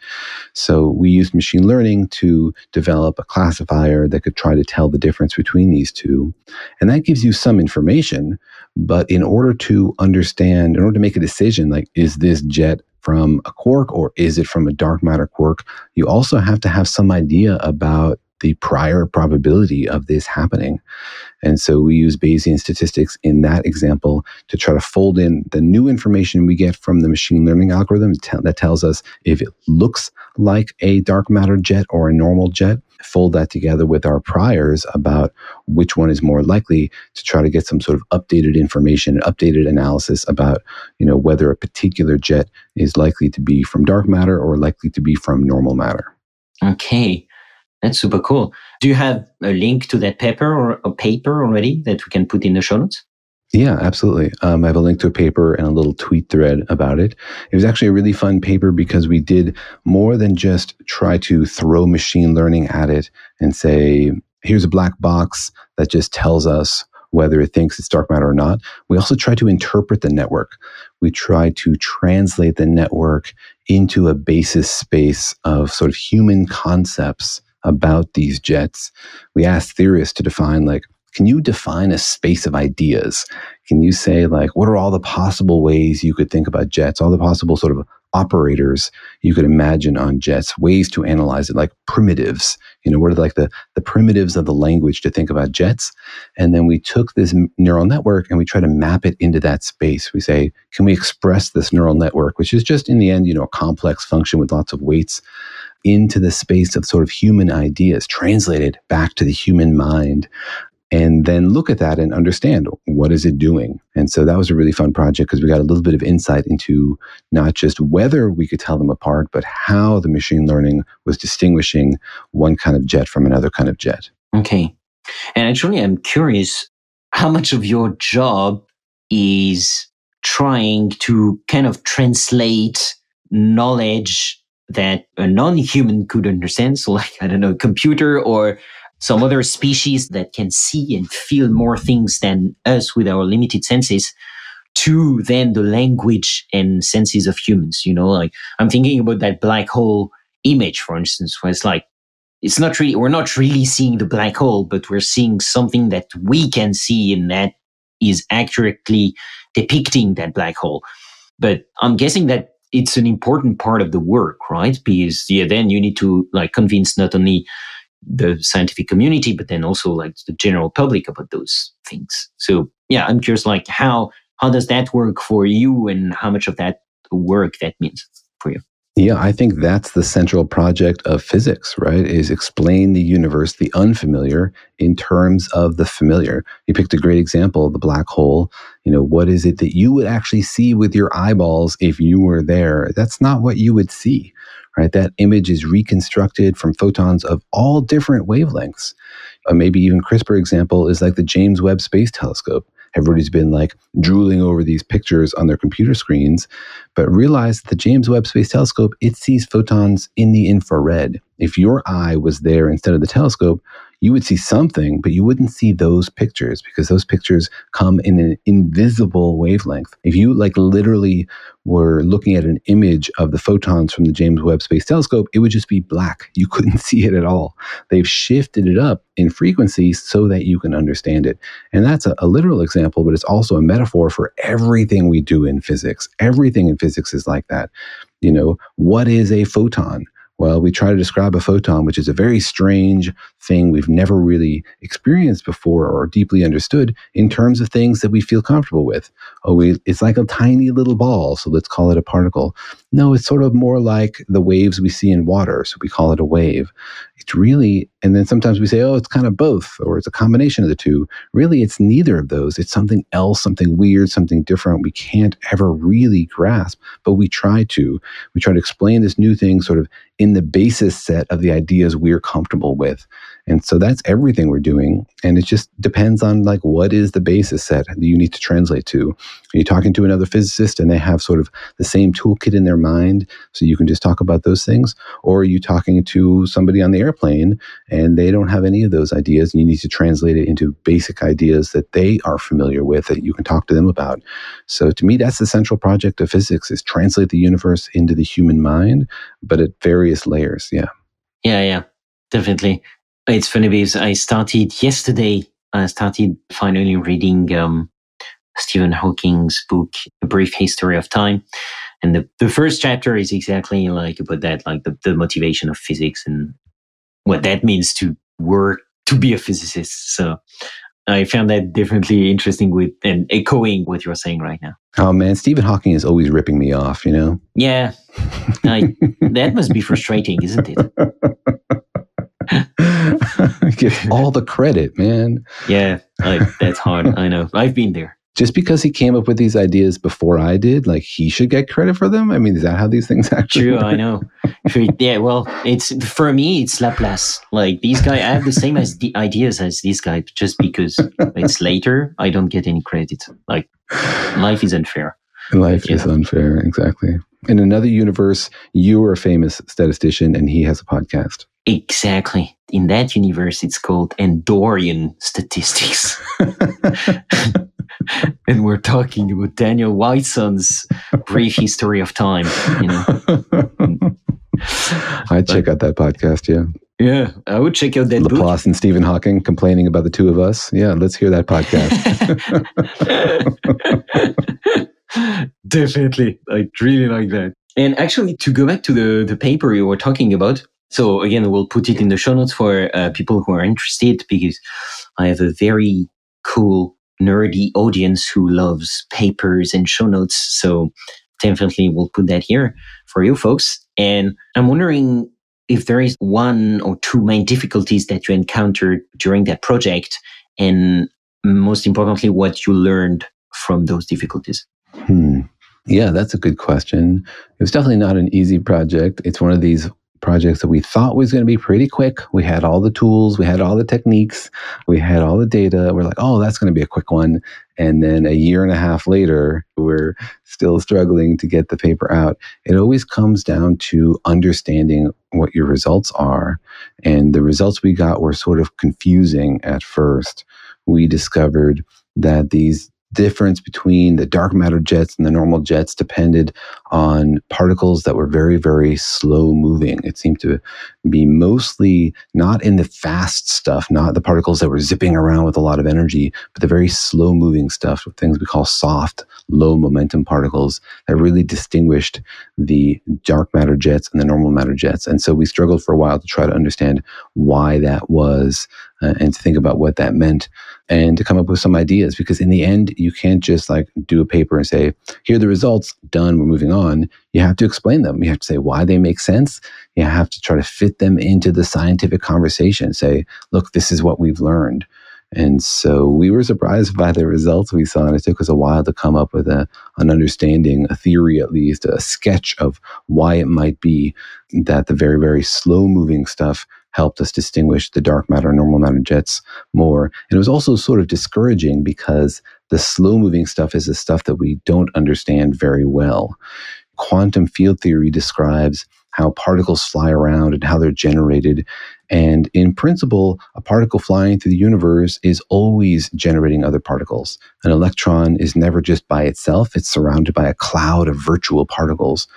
So we used machine learning to develop a classifier that could try to tell the difference between these two. And that gives you some information. But in order to understand, in order to make a decision, like, is this jet from a quark or is it from a dark matter quark? You also have to have some idea about the prior probability of this happening. And so we use Bayesian statistics in that example to try to fold in the new information we get from the machine learning algorithm that tells us if it looks like a dark matter jet or a normal jet, fold that together with our priors about which one is more likely to try to get some sort of updated information, updated analysis about, you know, whether a particular jet is likely to be from dark matter or likely to be from normal matter. Okay. That's super cool. Do you have a link to that paper or a paper already that we can put in the show notes? Yeah, absolutely. Um, I have a link to a paper and a little tweet thread about it. It was actually a really fun paper because we did more than just try to throw machine learning at it and say, here's a black box that just tells us whether it thinks it's dark matter or not. We also try to interpret the network. We try to translate the network into a basis space of sort of human concepts about these jets, we asked theorists to define like, can you define a space of ideas? Can you say like, what are all the possible ways you could think about jets, all the possible sort of operators you could imagine on jets, ways to analyze it, like primitives. You know, what are like the, the primitives of the language to think about jets? And then we took this neural network and we try to map it into that space. We say, can we express this neural network, which is just in the end, you know, a complex function with lots of weights into the space of sort of human ideas, translated back to the human mind, and then look at that and understand what is it doing. And so that was a really fun project because we got a little bit of insight into not just whether we could tell them apart, but how the machine learning was distinguishing one kind of jet from another kind of jet. Okay. And actually, I'm curious how much of your job is trying to kind of translate knowledge that a non-human could understand. So like, I don't know, computer or some other species that can see and feel more things than us with our limited senses to then the language and senses of humans. You know, like I'm thinking about that black hole image, for instance, where it's like, it's not really, we're not really seeing the black hole, but we're seeing something that we can see and that is accurately depicting that black hole. But I'm guessing that it's an important part of the work, right? Because yeah, then you need to like convince not only the scientific community, but then also like the general public about those things. So yeah, I'm curious, like how how does that work for you, and how much of that work that means for you? Yeah, I think that's the central project of physics, right? Is explain the universe, the unfamiliar, in terms of the familiar. You picked a great example, the black hole. You know, what is it that you would actually see with your eyeballs if you were there? That's not what you would see, right? That image is reconstructed from photons of all different wavelengths. Uh, maybe even crisper example is like the James Webb Space Telescope everybody's been like drooling over these pictures on their computer screens, but realize that the James Webb Space Telescope, it sees photons in the infrared. If your eye was there instead of the telescope, you would see something, but you wouldn't see those pictures because those pictures come in an invisible wavelength. If you like literally were looking at an image of the photons from the James Webb Space Telescope, it would just be black. You couldn't see it at all. They've shifted it up in frequency so that you can understand it. And that's a, a literal example, but it's also a metaphor for everything we do in physics. Everything in physics is like that. You know, what is a photon? Well, we try to describe a photon, which is a very strange thing we've never really experienced before or deeply understood in terms of things that we feel comfortable with. Oh, we, it's like a tiny little ball, so let's call it a particle. No, it's sort of more like the waves we see in water, so we call it a wave. It's really, and then sometimes we say, oh, it's kind of both, or it's a combination of the two. Really, it's neither of those. It's something else, something weird, something different we can't ever really grasp, but we try to. We try to explain this new thing sort of the basis set of the ideas we're comfortable with. And so that's everything we're doing. And it just depends on like what is the basis set that you need to translate to. Are you talking to another physicist and they have sort of the same toolkit in their mind so you can just talk about those things? Or are you talking to somebody on the airplane and they don't have any of those ideas and you need to translate it into basic ideas that they are familiar with that you can talk to them about? So to me, that's the central project of physics is translate the universe into the human mind, but at various layers. Yeah. Yeah, yeah, definitely. It's funny because I started yesterday. I started finally reading um, Stephen Hawking's book, A Brief History of Time. And the, the first chapter is exactly like about that, like the, the motivation of physics and what that means to work to be a physicist. So I found that definitely interesting with and echoing what you're saying right now. Oh man, Stephen Hawking is always ripping me off, you know? Yeah. I, that must be frustrating, isn't it? Give all the credit, man. Yeah, like that's hard. I know. I've been there. Just because he came up with these ideas before I did, like he should get credit for them. I mean, is that how these things actually? True, work? I know. Yeah, well, it's for me, it's Laplace. Like these guys, I have the same as the ideas as these guys. Just because it's later, I don't get any credit. Like life is unfair. Life is unfair, exactly. In another universe, you are a famous statistician and he has a podcast. Exactly. In that universe, it's called Andorian statistics. and we're talking about Daniel Whiteson's brief history of time. You know, I'd check out that podcast. Yeah. Yeah, I would check out that Laplace book. and Stephen Hawking complaining about the two of us. Yeah, let's hear that podcast. Definitely. I really like that. And actually, to go back to the, the paper you were talking about, so again, we'll put it in the show notes for uh, people who are interested because I have a very cool, nerdy audience who loves papers and show notes. So definitely we'll put that here for you folks. And I'm wondering if there is one or two main difficulties that you encountered during that project and most importantly, what you learned from those difficulties. Hmm. Yeah, that's a good question. It was definitely not an easy project. It's one of these projects that we thought was going to be pretty quick. We had all the tools, we had all the techniques, we had all the data. We're like, oh, that's going to be a quick one. And then a year and a half later, we're still struggling to get the paper out. It always comes down to understanding what your results are. And the results we got were sort of confusing at first. We discovered that these difference between the dark matter jets and the normal jets depended on particles that were very, very slow moving. It seemed to be mostly not in the fast stuff, not the particles that were zipping around with a lot of energy, but the very slow moving stuff, things we call soft, low momentum particles that really distinguished the dark matter jets and the normal matter jets. And so we struggled for a while to try to understand why that was uh, and to think about what that meant and to come up with some ideas because in the end you can't just like do a paper and say here are the results done we're moving on. You have to explain them. You have to say why they make sense. You have to try to fit them into the scientific conversation say look this is what we've learned. And so we were surprised by the results we saw, and it took us a while to come up with a, an understanding, a theory at least, a sketch of why it might be that the very, very slow moving stuff helped us distinguish the dark matter and normal matter jets more. And it was also sort of discouraging because the slow moving stuff is the stuff that we don't understand very well. Quantum field theory describes how particles fly around and how they're generated. And in principle, a particle flying through the universe is always generating other particles. An electron is never just by itself, it's surrounded by a cloud of virtual particles.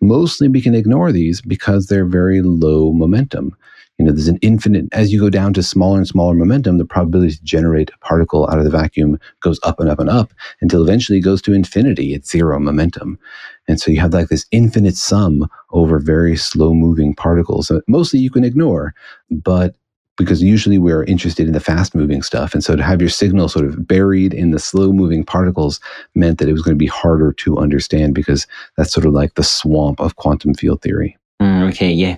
Mostly we can ignore these because they're very low momentum. You know, there's an infinite, as you go down to smaller and smaller momentum, the probability to generate a particle out of the vacuum goes up and up and up until eventually it goes to infinity at zero momentum. And so you have like this infinite sum over very slow moving particles. Mostly you can ignore, but because usually we're interested in the fast moving stuff. And so to have your signal sort of buried in the slow moving particles meant that it was going to be harder to understand because that's sort of like the swamp of quantum field theory. Mm, okay, yeah.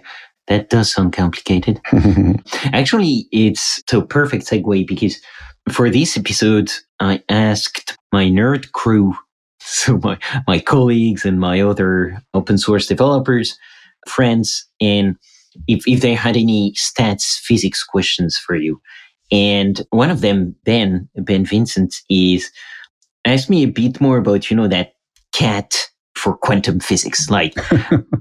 That does sound complicated. Actually, it's a perfect segue because for this episode, I asked my nerd crew, so my, my colleagues and my other open source developers, friends, and if, if they had any stats physics questions for you. And one of them, Ben, Ben Vincent, is asked me a bit more about, you know, that cat for quantum physics. Like,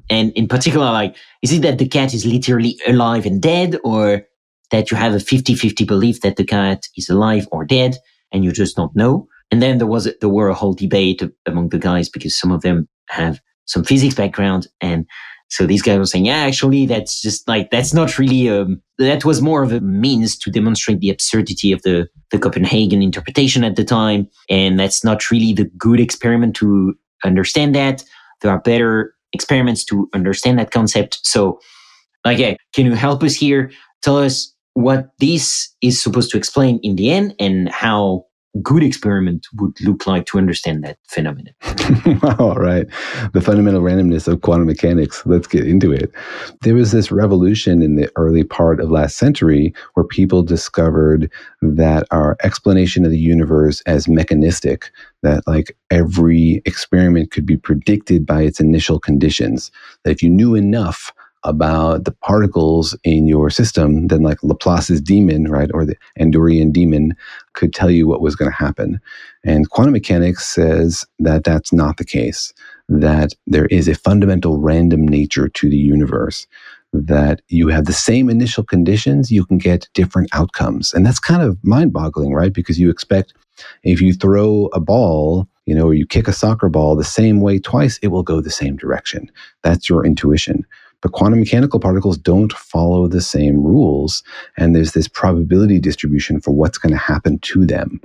and in particular, like, is it that the cat is literally alive and dead or that you have a 50 50 belief that the cat is alive or dead and you just don't know? And then there was, a, there were a whole debate among the guys because some of them have some physics background and so these guys were saying, yeah, actually, that's just like, that's not really, um, that was more of a means to demonstrate the absurdity of the, the Copenhagen interpretation at the time. And that's not really the good experiment to understand that. There are better experiments to understand that concept. So, okay, can you help us here? Tell us what this is supposed to explain in the end and how good experiment would look like to understand that phenomenon. All right. The fundamental randomness of quantum mechanics. Let's get into it. There was this revolution in the early part of last century where people discovered that our explanation of the universe as mechanistic, that like every experiment could be predicted by its initial conditions, that if you knew enough about the particles in your system than like Laplace's demon, right, or the Andorian demon could tell you what was going to happen. And quantum mechanics says that that's not the case, that there is a fundamental random nature to the universe, that you have the same initial conditions, you can get different outcomes. And that's kind of mind boggling, right? Because you expect if you throw a ball, you know, or you kick a soccer ball the same way twice, it will go the same direction. That's your intuition. But quantum mechanical particles don't follow the same rules. And there's this probability distribution for what's going to happen to them.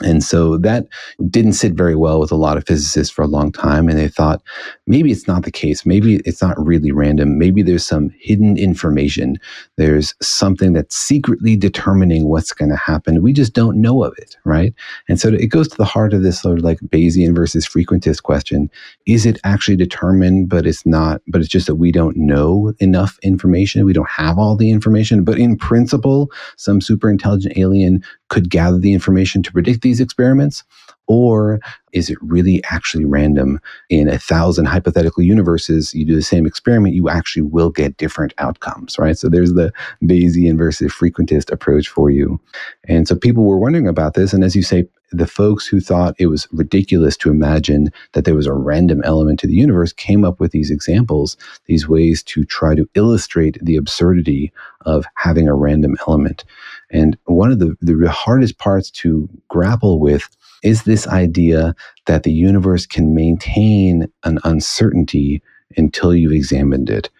And so that didn't sit very well with a lot of physicists for a long time. And they thought maybe it's not the case. Maybe it's not really random. Maybe there's some hidden information. There's something that's secretly determining what's going to happen. We just don't know of it, right? And so it goes to the heart of this sort of like Bayesian versus frequentist question. Is it actually determined, but it's not, but it's just that we don't know enough information. We don't have all the information. But in principle, some super intelligent alien could gather the information to predict these experiments? Or is it really actually random? In a thousand hypothetical universes, you do the same experiment, you actually will get different outcomes, right? So there's the Bayesian versus frequentist approach for you. And so people were wondering about this. And as you say, the folks who thought it was ridiculous to imagine that there was a random element to the universe came up with these examples, these ways to try to illustrate the absurdity of having a random element. And one of the, the hardest parts to grapple with is this idea that the universe can maintain an uncertainty until you've examined it.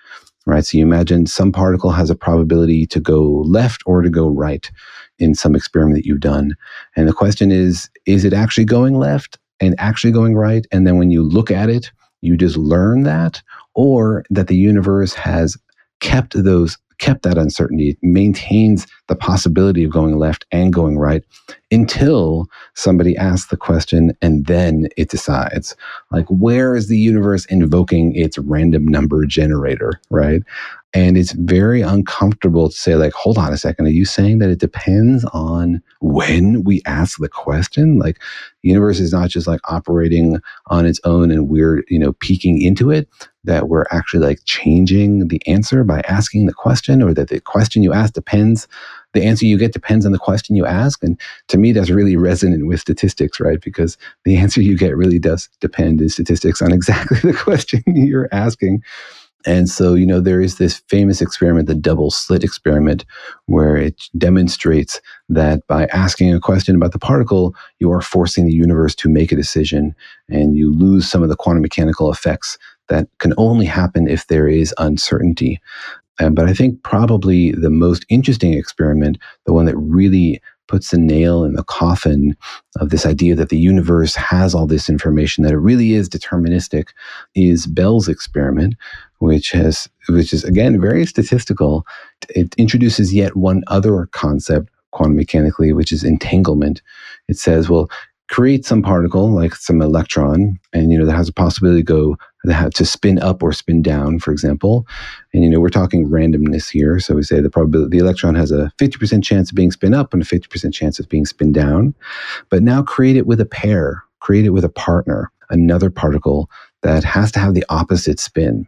Right. So you imagine some particle has a probability to go left or to go right in some experiment that you've done. And the question is, is it actually going left and actually going right? And then when you look at it, you just learn that, or that the universe has kept those kept that uncertainty, maintains the possibility of going left and going right until somebody asks the question and then it decides. Like, where is the universe invoking its random number generator, right? And it's very uncomfortable to say, like, hold on a second, are you saying that it depends on when we ask the question? Like, the universe is not just like operating on its own and we're, you know, peeking into it, that we're actually like changing the answer by asking the question, or that the question you ask depends the answer you get depends on the question you ask. And to me, that's really resonant with statistics, right? Because the answer you get really does depend in statistics on exactly the question you're asking. And so, you know, there is this famous experiment, the double slit experiment, where it demonstrates that by asking a question about the particle, you are forcing the universe to make a decision and you lose some of the quantum mechanical effects that can only happen if there is uncertainty. Um, but I think probably the most interesting experiment, the one that really puts the nail in the coffin of this idea that the universe has all this information, that it really is deterministic, is Bell's experiment, which has which is again very statistical. It introduces yet one other concept quantum mechanically, which is entanglement. It says, well, create some particle like some electron and you know that has a possibility to go to spin up or spin down for example. And you know we're talking randomness here. So we say the probability the electron has a 50% chance of being spin up and a 50% chance of being spin down. But now create it with a pair create it with a partner another particle that has to have the opposite spin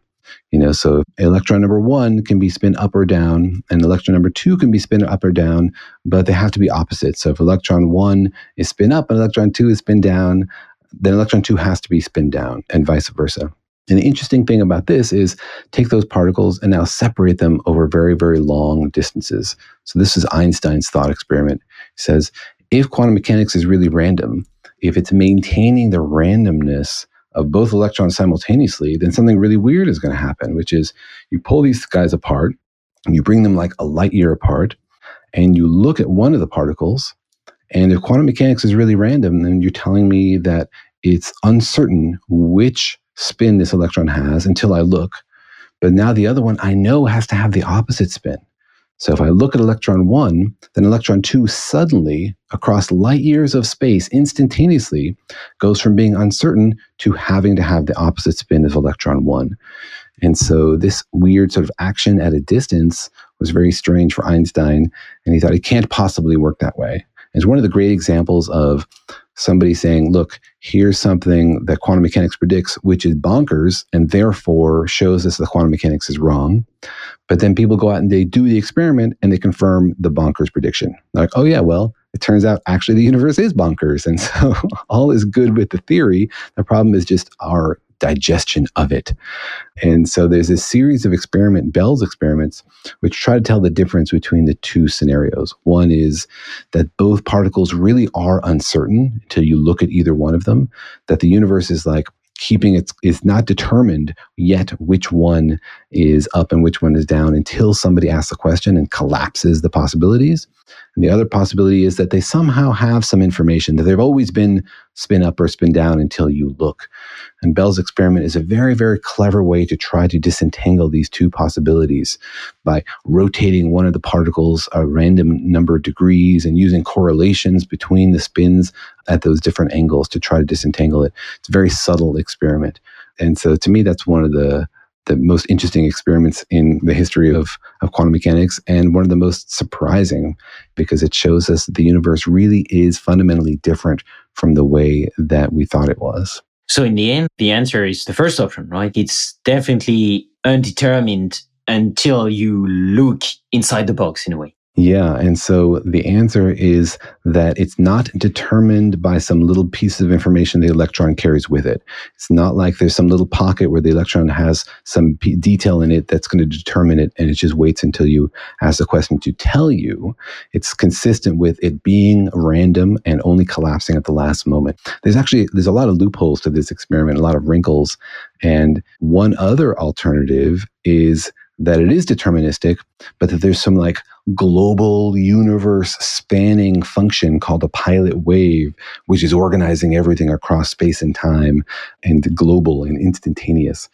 you know, so electron number one can be spin up or down, and electron number two can be spin up or down, but they have to be opposite. So if electron one is spin up and electron two is spin down, then electron two has to be spin down, and vice versa. And the interesting thing about this is take those particles and now separate them over very, very long distances. So this is Einstein's thought experiment. Says, if quantum mechanics is really random, if it's maintaining the randomness of both electrons simultaneously, then something really weird is going to happen, which is you pull these guys apart, and you bring them like a light year apart, and you look at one of the particles. And if quantum mechanics is really random, then you're telling me that it's uncertain which spin this electron has until I look. But now the other one I know has to have the opposite spin. So if I look at electron one, then electron two suddenly, across light years of space, instantaneously goes from being uncertain to having to have the opposite spin of electron one. And so this weird sort of action at a distance was very strange for Einstein, and he thought it can't possibly work that way. It's one of the great examples of somebody saying, look, here's something that quantum mechanics predicts, which is bonkers, and therefore shows us that quantum mechanics is wrong. But then people go out and they do the experiment and they confirm the bonkers prediction. They're like, oh, yeah, well, it turns out actually the universe is bonkers. And so all is good with the theory. The problem is just our digestion of it. And so there's a series of experiment, Bell's experiments, which try to tell the difference between the two scenarios. One is that both particles really are uncertain until you look at either one of them, that the universe is like keeping it is is not determined yet which one is up and which one is down until somebody asks a question and collapses the possibilities. And the other possibility is that they somehow have some information that they've always been spin up or spin down until you look. And Bell's experiment is a very, very clever way to try to disentangle these two possibilities by rotating one of the particles a random number of degrees and using correlations between the spins at those different angles to try to disentangle it. It's a very subtle experiment. And so to me, that's one of the the most interesting experiments in the history of, of quantum mechanics and one of the most surprising because it shows us that the universe really is fundamentally different from the way that we thought it was. So in the end, the answer is the first option, right? It's definitely undetermined until you look inside the box in a way. Yeah. And so the answer is that it's not determined by some little piece of information the electron carries with it. It's not like there's some little pocket where the electron has some p- detail in it that's going to determine it and it just waits until you ask the question to tell you. It's consistent with it being random and only collapsing at the last moment. There's actually, there's a lot of loopholes to this experiment, a lot of wrinkles. And one other alternative is that it is deterministic, but that there's some like global universe spanning function called a pilot wave, which is organizing everything across space and time and global and instantaneous.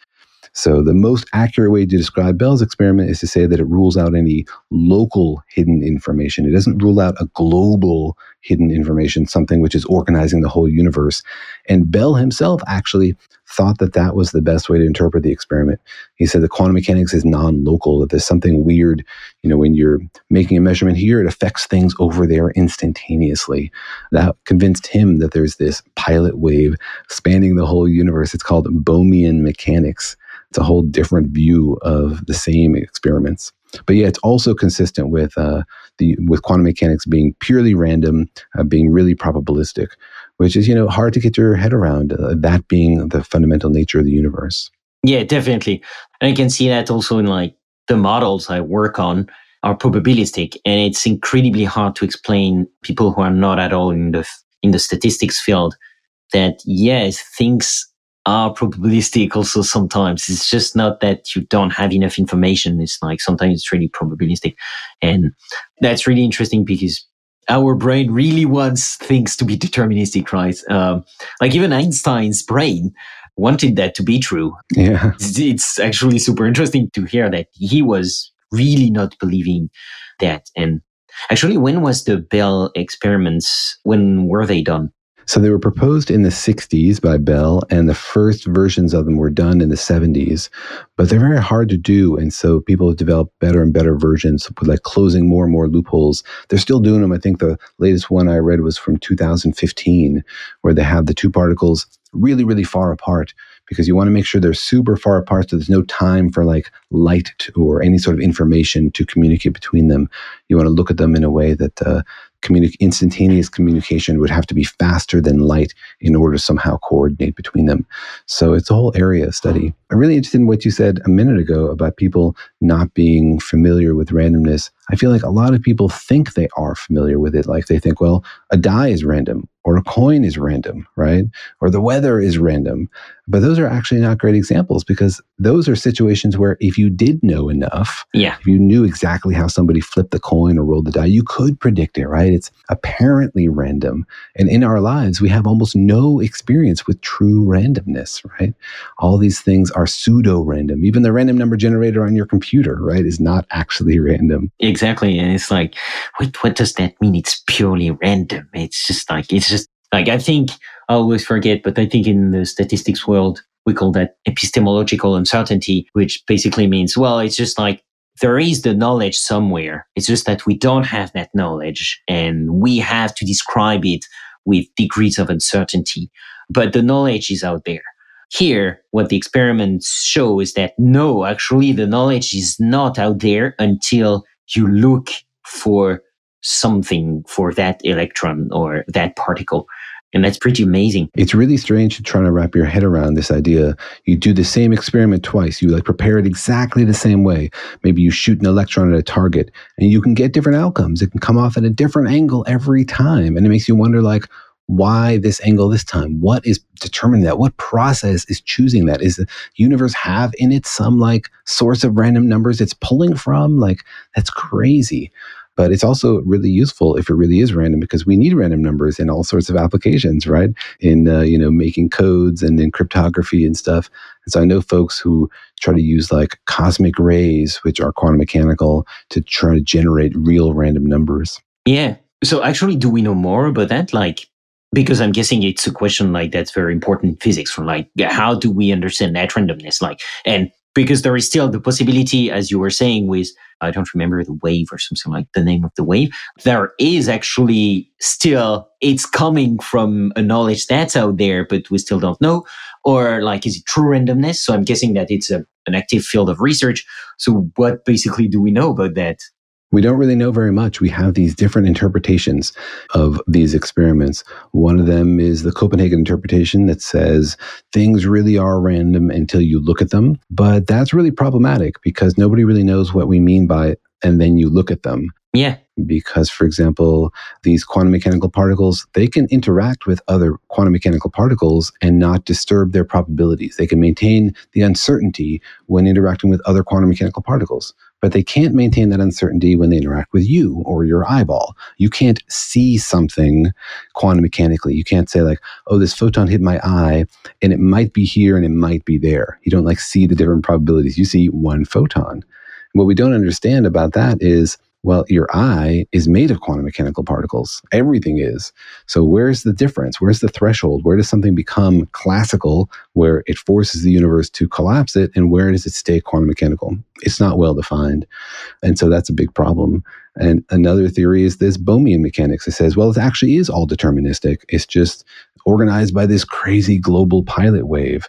So, the most accurate way to describe Bell's experiment is to say that it rules out any local hidden information. It doesn't rule out a global hidden information, something which is organizing the whole universe. And Bell himself actually thought that that was the best way to interpret the experiment. He said the quantum mechanics is non local, that there's something weird. You know, when you're making a measurement here, it affects things over there instantaneously. That convinced him that there's this pilot wave spanning the whole universe. It's called Bohmian mechanics. It's a whole different view of the same experiments. But yeah, it's also consistent with uh, the with quantum mechanics being purely random, uh, being really probabilistic, which is you know hard to get your head around. Uh, that being the fundamental nature of the universe. Yeah, definitely, and I can see that also in like the models I work on are probabilistic, and it's incredibly hard to explain people who are not at all in the in the statistics field that yes, things are probabilistic also sometimes. It's just not that you don't have enough information. It's like sometimes it's really probabilistic. And that's really interesting because our brain really wants things to be deterministic, right? Um, like even Einstein's brain wanted that to be true. Yeah. It's actually super interesting to hear that he was really not believing that. And actually, when was the Bell experiments? When were they done? So they were proposed in the 60s by Bell, and the first versions of them were done in the 70s. But they're very hard to do, and so people have developed better and better versions like closing more and more loopholes. They're still doing them. I think the latest one I read was from 2015, where they have the two particles really, really far apart because you want to make sure they're super far apart so there's no time for like light to, or any sort of information to communicate between them. You want to look at them in a way that uh, communi- instantaneous communication would have to be faster than light in order to somehow coordinate between them. So it's a whole area of study. I'm really interested in what you said a minute ago about people not being familiar with randomness. I feel like a lot of people think they are familiar with it. Like they think, well, a die is random or a coin is random, right? Or the weather is random. But those are actually not great examples because those are situations where if you did know enough, Yeah. if you knew exactly how somebody flipped the coin or rolled the die, you could predict it, right? It's apparently random. And in our lives, we have almost no experience with true randomness, right? All these things are pseudo random. Even the random number generator on your computer, right, is not actually random. Exactly. And it's like, what, what does that mean? It's purely random. It's just like, it's just like, I think I always forget, but I think in the statistics world, we call that epistemological uncertainty, which basically means, well, it's just like, there is the knowledge somewhere. It's just that we don't have that knowledge and we have to describe it with degrees of uncertainty. But the knowledge is out there. Here, what the experiments show is that no, actually, the knowledge is not out there until you look for something for that electron or that particle. And that's pretty amazing. It's really strange to try to wrap your head around this idea. You do the same experiment twice. You like prepare it exactly the same way. Maybe you shoot an electron at a target and you can get different outcomes. It can come off at a different angle every time. And it makes you wonder like, why this angle this time? What is determining that? What process is choosing that? Is the universe have in it some like source of random numbers it's pulling from? Like that's crazy. But it's also really useful if it really is random because we need random numbers in all sorts of applications, right? In uh, you know making codes and in cryptography and stuff. And so I know folks who try to use like cosmic rays, which are quantum mechanical, to try to generate real random numbers. Yeah. So actually, do we know more about that? Like, because I'm guessing it's a question like that's very important in physics. From like, how do we understand that randomness? Like, and because there is still the possibility, as you were saying, with I don't remember the wave or something like the name of the wave. There is actually still it's coming from a knowledge that's out there, but we still don't know. Or like, is it true randomness? So I'm guessing that it's a, an active field of research. So what basically do we know about that? We don't really know very much. We have these different interpretations of these experiments. One of them is the Copenhagen interpretation that says things really are random until you look at them. But that's really problematic because nobody really knows what we mean by it. And then you look at them. Yeah. Because, for example, these quantum mechanical particles, they can interact with other quantum mechanical particles and not disturb their probabilities. They can maintain the uncertainty when interacting with other quantum mechanical particles but they can't maintain that uncertainty when they interact with you or your eyeball. You can't see something quantum mechanically. You can't say like, oh, this photon hit my eye and it might be here and it might be there. You don't like see the different probabilities. You see one photon. What we don't understand about that is well, your eye is made of quantum mechanical particles. Everything is. So, where's the difference? Where's the threshold? Where does something become classical, where it forces the universe to collapse it, and where does it stay quantum mechanical? It's not well defined. And so, that's a big problem. And another theory is this Bohmian mechanics. that says, well, it actually is all deterministic. It's just organized by this crazy global pilot wave.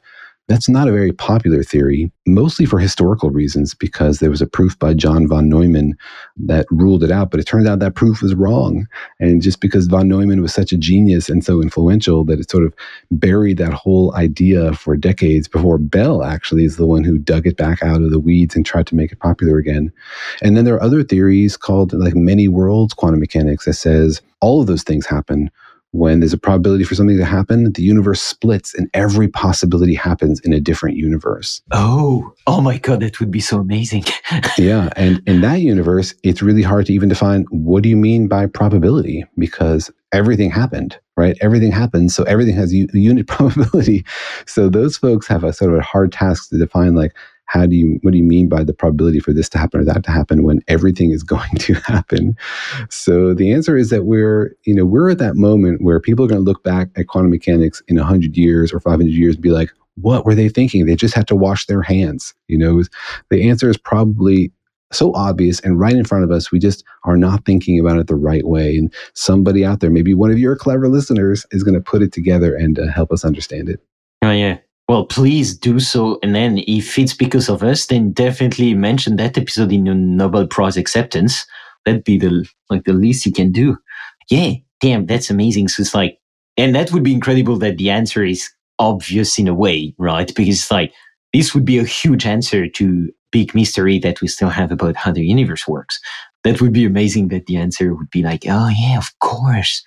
That's not a very popular theory, mostly for historical reasons, because there was a proof by John von Neumann that ruled it out, but it turned out that proof was wrong. And just because von Neumann was such a genius and so influential that it sort of buried that whole idea for decades before Bell actually is the one who dug it back out of the weeds and tried to make it popular again. And then there are other theories called like many worlds quantum mechanics that says all of those things happen when there's a probability for something to happen, the universe splits and every possibility happens in a different universe. Oh, oh my God, that would be so amazing. yeah. And in that universe, it's really hard to even define what do you mean by probability because everything happened, right? Everything happens. So everything has a unit probability. So those folks have a sort of a hard task to define like, how do you what do you mean by the probability for this to happen or that to happen when everything is going to happen? So the answer is that we're you know we're at that moment where people are going to look back at quantum mechanics in 100 years or 500 years and be like what were they thinking? They just had to wash their hands you know? The answer is probably so obvious and right in front of us we just are not thinking about it the right way. And somebody out there maybe one of your clever listeners is going to put it together and uh, help us understand it. Oh yeah well, please do so. And then if it's because of us, then definitely mention that episode in your Nobel Prize acceptance. That'd be the, like the least you can do. Yeah. Damn. That's amazing. So it's like, and that would be incredible that the answer is obvious in a way, right? Because like, this would be a huge answer to big mystery that we still have about how the universe works. That would be amazing that the answer would be like, oh yeah, of course.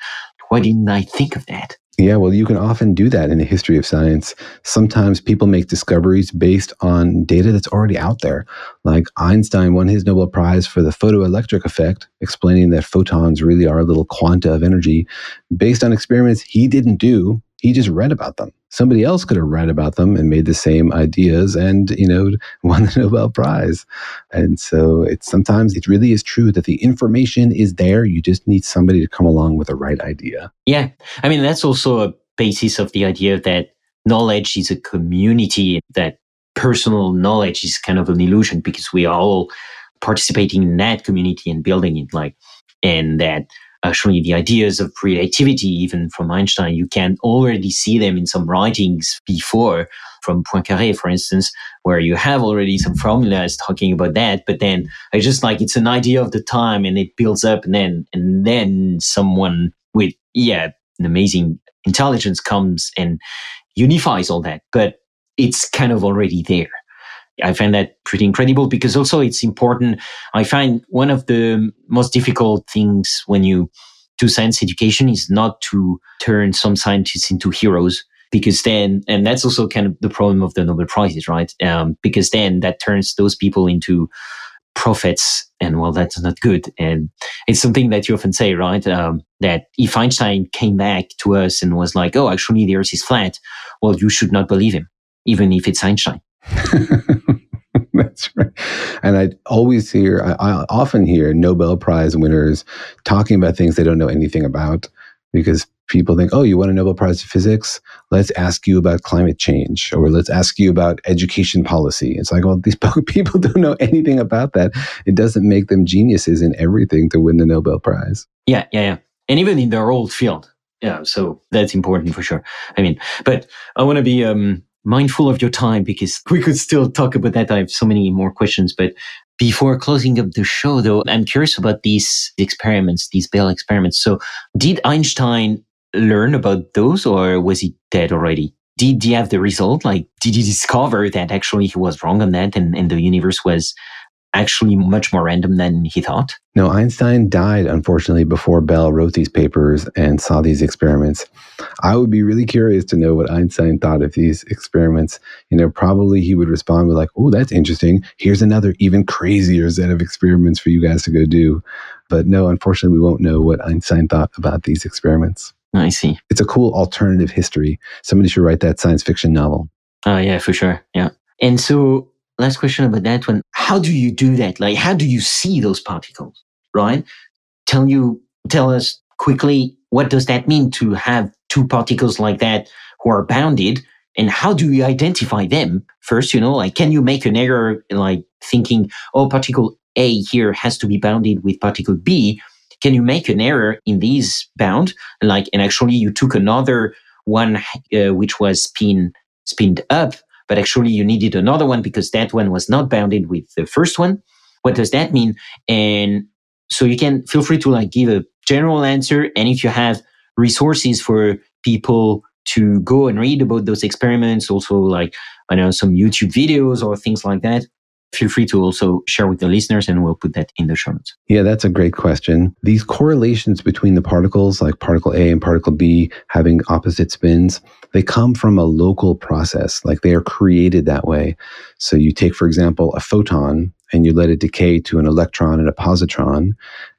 Why didn't I think of that? Yeah, well, you can often do that in the history of science. Sometimes people make discoveries based on data that's already out there. Like Einstein won his Nobel Prize for the photoelectric effect, explaining that photons really are little quanta of energy based on experiments he didn't do. He just read about them. Somebody else could have read about them and made the same ideas and, you know, won the Nobel Prize. And so it's sometimes it really is true that the information is there. You just need somebody to come along with the right idea. Yeah. I mean, that's also a basis of the idea that knowledge is a community, that personal knowledge is kind of an illusion because we are all participating in that community and building it like and that Uh, actually the ideas of relativity, even from Einstein, you can already see them in some writings before from Poincaré, for instance, where you have already some formulas talking about that. But then I just like, it's an idea of the time and it builds up and then, and then someone with, yeah, an amazing intelligence comes and unifies all that. But it's kind of already there. I find that pretty incredible because also it's important. I find one of the most difficult things when you do science education is not to turn some scientists into heroes because then, and that's also kind of the problem of the Nobel Prizes, right? Um, because then that turns those people into prophets and well that's not good and it's something that you often say right um, that if einstein came back to us and was like oh actually the earth is flat well you should not believe him even if it's einstein That's right. And I always hear, I, I, often hear Nobel Prize winners talking about things they don't know anything about because people think, oh, you won a Nobel Prize in physics? Let's ask you about climate change or let's ask you about education policy. It's like, well, these people don't know anything about that. It doesn't make them geniuses in everything to win the Nobel Prize. Yeah, yeah, yeah. And even in their old field. Yeah, so that's important for sure. I mean, but I want to be um, mindful of your time because we could still talk about that. I have so many more questions, but before closing up the show, though, I'm curious about these experiments, these Bell experiments. So did Einstein learn about those or was he dead already? Did he have the result? Like, did he discover that actually he was wrong on that and, and the universe was actually much more random than he thought? No, Einstein died, unfortunately, before Bell wrote these papers and saw these experiments. I would be really curious to know what Einstein thought of these experiments. You know, probably he would respond with, like, oh, that's interesting. Here's another even crazier set of experiments for you guys to go do. But no, unfortunately, we won't know what Einstein thought about these experiments. I see. It's a cool alternative history. Somebody should write that science fiction novel. Oh, uh, yeah, for sure. Yeah. And so last question about that one. How do you do that? Like, how do you see those particles? Right? Tell you, tell us quickly, what does that mean to have two particles like that who are bounded? And how do you identify them? First, you know, like, can you make an error like thinking, oh, particle A here has to be bounded with particle B? Can you make an error in these bound? Like, and actually you took another one, uh, which was spin, spinned up but actually you needed another one because that one was not bounded with the first one. What does that mean? And so you can feel free to like give a general answer. And if you have resources for people to go and read about those experiments, also like, I know, some YouTube videos or things like that, feel free to also share with the listeners and we'll put that in the show notes. Yeah, that's a great question. These correlations between the particles, like particle A and particle B having opposite spins, they come from a local process. Like they are created that way. So you take, for example, a photon and you let it decay to an electron and a positron,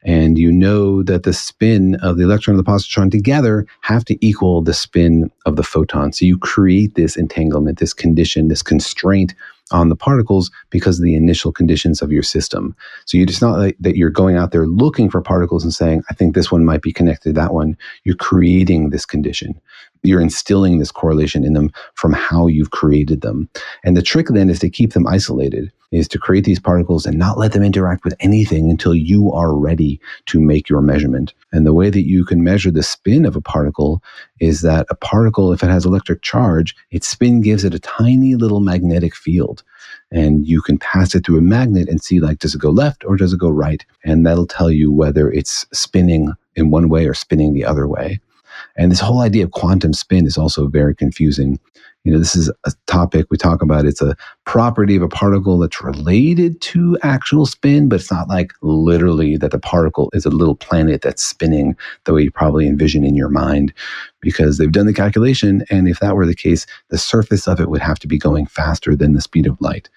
and you know that the spin of the electron and the positron together have to equal the spin of the photon. So you create this entanglement, this condition, this constraint on the particles because of the initial conditions of your system. So you just not like that you're going out there looking for particles and saying, I think this one might be connected to that one. You're creating this condition. You're instilling this correlation in them from how you've created them. And the trick then is to keep them isolated, is to create these particles and not let them interact with anything until you are ready to make your measurement. And the way that you can measure the spin of a particle is that a particle, if it has electric charge, its spin gives it a tiny little magnetic field. And you can pass it through a magnet and see, like, does it go left or does it go right? And that'll tell you whether it's spinning in one way or spinning the other way. And this whole idea of quantum spin is also very confusing. You know, this is a topic we talk about. It's a property of a particle that's related to actual spin, but it's not like literally that the particle is a little planet that's spinning the way you probably envision in your mind, because they've done the calculation. And if that were the case, the surface of it would have to be going faster than the speed of light.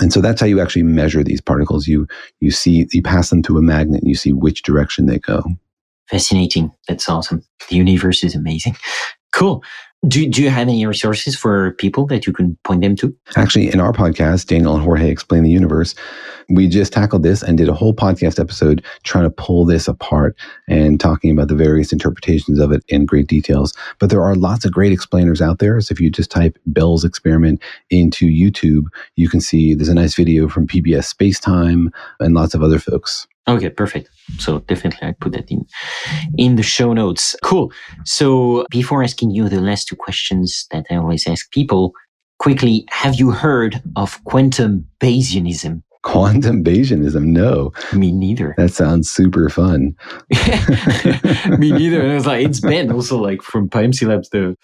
And so that's how you actually measure these particles. You you see you pass them through a magnet and you see which direction they go. Fascinating. That's awesome. The universe is amazing. Cool. Do, do you have any resources for people that you can point them to? Actually, in our podcast, Daniel and Jorge Explain the Universe, we just tackled this and did a whole podcast episode trying to pull this apart and talking about the various interpretations of it in great details. But there are lots of great explainers out there. So if you just type Bell's experiment into YouTube, you can see there's a nice video from PBS Spacetime and lots of other folks. Okay, perfect. So definitely I put that in in the show notes. Cool. So before asking you the last two questions that I always ask people, quickly, have you heard of quantum Bayesianism? Quantum Bayesianism? No. Me neither. That sounds super fun. Me neither. And I was like, it's Ben also like from PyMC Labs, the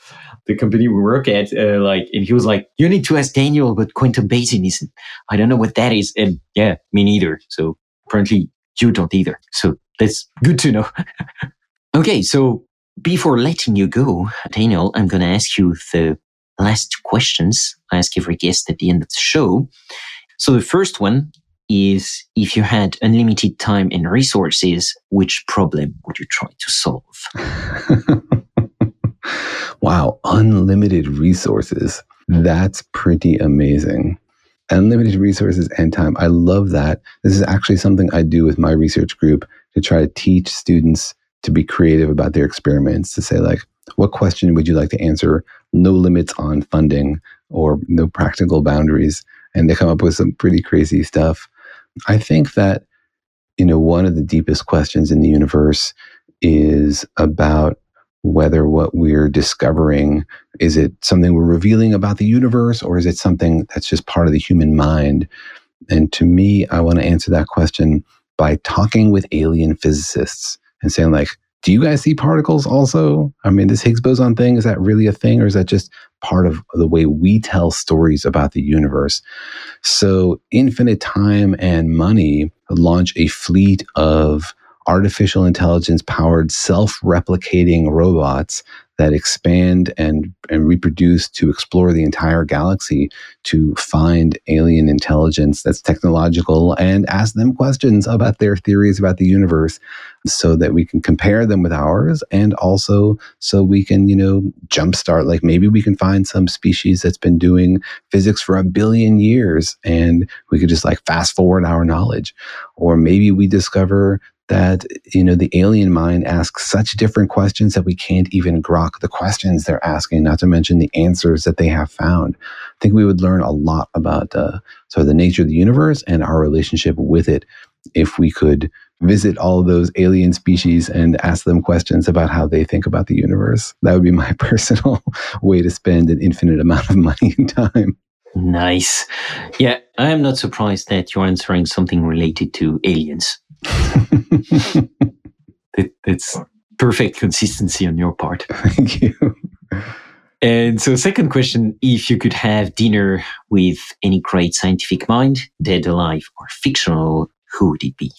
the company we work at, uh, like, and he was like, you need to ask Daniel about quantum Bayesianism. I don't know what that is. And yeah, me neither. So apparently you don't either. So that's good to know. okay, so before letting you go, Daniel, I'm going to ask you the last questions. I ask every guest at the end of the show. So the first one is if you had unlimited time and resources, which problem would you try to solve? wow, unlimited resources. That's pretty amazing unlimited resources and time. I love that. This is actually something I do with my research group to try to teach students to be creative about their experiments, to say, like, what question would you like to answer? No limits on funding or no practical boundaries. And they come up with some pretty crazy stuff. I think that, you know, one of the deepest questions in the universe is about whether what we're discovering is it something we're revealing about the universe or is it something that's just part of the human mind? And to me i want to answer that question by talking with alien physicists and saying like do you guys see particles also? I mean this higgs boson thing is that really a thing or is that just part of the way we tell stories about the universe? So infinite time and money launch a fleet of artificial intelligence powered self replicating robots that expand and, and reproduce to explore the entire galaxy to find alien intelligence that's technological and ask them questions about their theories about the universe so that we can compare them with ours and also so we can, you know, jumpstart. Like maybe we can find some species that's been doing physics for a billion years and we could just like fast forward our knowledge. Or maybe we discover that you know the alien mind asks such different questions that we can't even grok the questions they're asking not to mention the answers that they have found i think we would learn a lot about uh, sort of the nature of the universe and our relationship with it if we could visit all those alien species and ask them questions about how they think about the universe that would be my personal way to spend an infinite amount of money and time Nice. Yeah, I am not surprised that you're answering something related to aliens. it, it's perfect consistency on your part. Thank you. And so, second question if you could have dinner with any great scientific mind, dead, alive, or fictional, who would it be?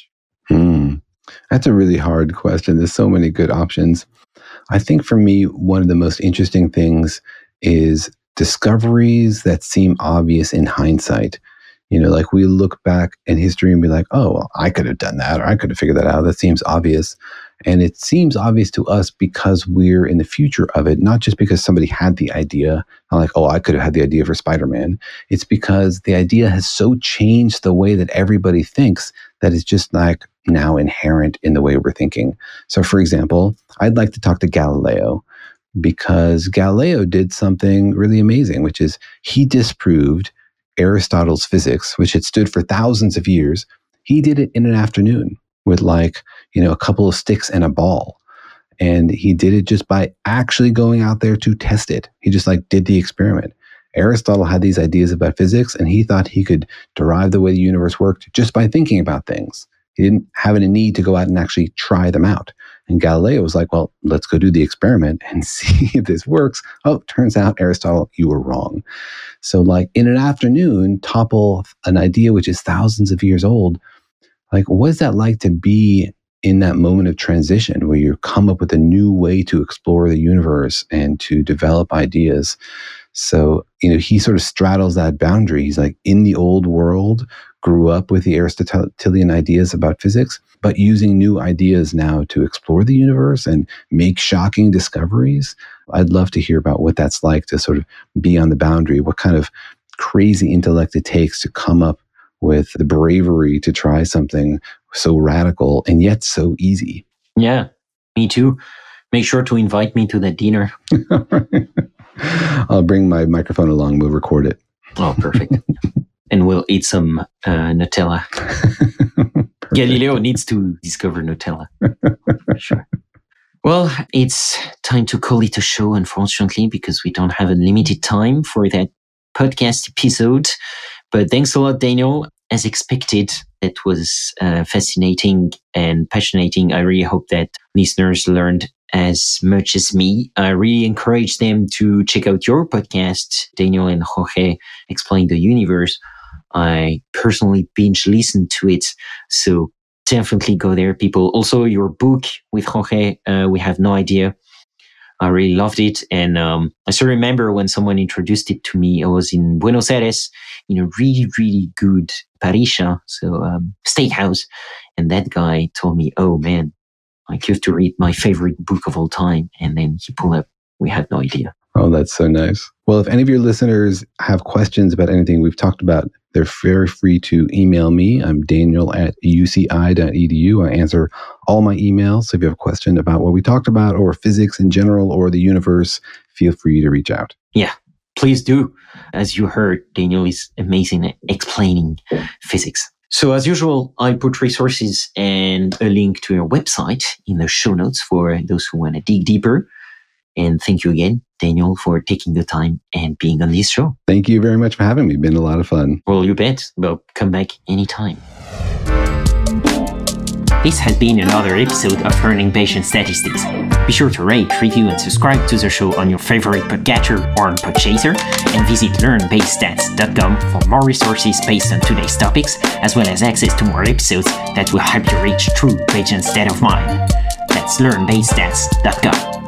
Hmm. That's a really hard question. There's so many good options. I think for me, one of the most interesting things is discoveries that seem obvious in hindsight. You know, like we look back in history and be like, oh, well, I could have done that or I could have figured that out. That seems obvious. And it seems obvious to us because we're in the future of it, not just because somebody had the idea, like, oh, I could have had the idea for Spider Man. It's because the idea has so changed the way that everybody thinks that it's just like now inherent in the way we're thinking. So, for example, I'd like to talk to Galileo because Galileo did something really amazing, which is he disproved Aristotle's physics, which had stood for thousands of years. He did it in an afternoon with like, you know, a couple of sticks and a ball. And he did it just by actually going out there to test it. He just like did the experiment. Aristotle had these ideas about physics and he thought he could derive the way the universe worked just by thinking about things. He didn't have any need to go out and actually try them out. And Galileo was like, well, let's go do the experiment and see if this works. Oh, turns out, Aristotle, you were wrong. So, like in an afternoon, topple an idea which is thousands of years old. Like, what is that like to be in that moment of transition where you come up with a new way to explore the universe and to develop ideas? So, you know, he sort of straddles that boundary. He's like in the old world, grew up with the Aristotelian ideas about physics, but using new ideas now to explore the universe and make shocking discoveries. I'd love to hear about what that's like to sort of be on the boundary, what kind of crazy intellect it takes to come up with the bravery to try something so radical and yet so easy. Yeah, me too. Make sure to invite me to that dinner. I'll bring my microphone along. We'll record it. Oh, perfect. and we'll eat some uh, Nutella. Galileo needs to discover Nutella. sure. Well, it's time to call it a show, unfortunately, because we don't have a limited time for that podcast episode. But thanks a lot, Daniel. As expected, it was uh, fascinating and passionating. I really hope that listeners learned as much as me. I really encourage them to check out your podcast, Daniel and Jorge Explain the Universe. I personally binge listened to it. So definitely go there, people. Also, your book with Jorge, uh, we have no idea. I really loved it. And um, I still remember when someone introduced it to me, I was in Buenos Aires in a really, really good parrilla, so um, steakhouse. And that guy told me, oh man, you have to read my favorite book of all time. And then he pulled up, we had no idea. Oh, that's so nice. Well, if any of your listeners have questions about anything we've talked about, they're very free to email me. I'm daniel at uci.edu. I answer all my emails. So if you have a question about what we talked about or physics in general or the universe, feel free to reach out. Yeah, please do. As you heard, Daniel is amazing at explaining physics. So as usual, I put resources and a link to your website in the show notes for those who want to dig deeper. And thank you again, Daniel, for taking the time and being on this show. Thank you very much for having me. It's been a lot of fun. Well, you bet. Well, come back anytime. This has been another episode of Learning Bayesian Statistics. Be sure to rate, review, and subscribe to the show on your favorite podcatcher or on Podchaser, and visit learnbayesstats.com for more resources based on today's topics, as well as access to more episodes that will help you reach true Bayesian state of mind. That's learnbayesstats.com.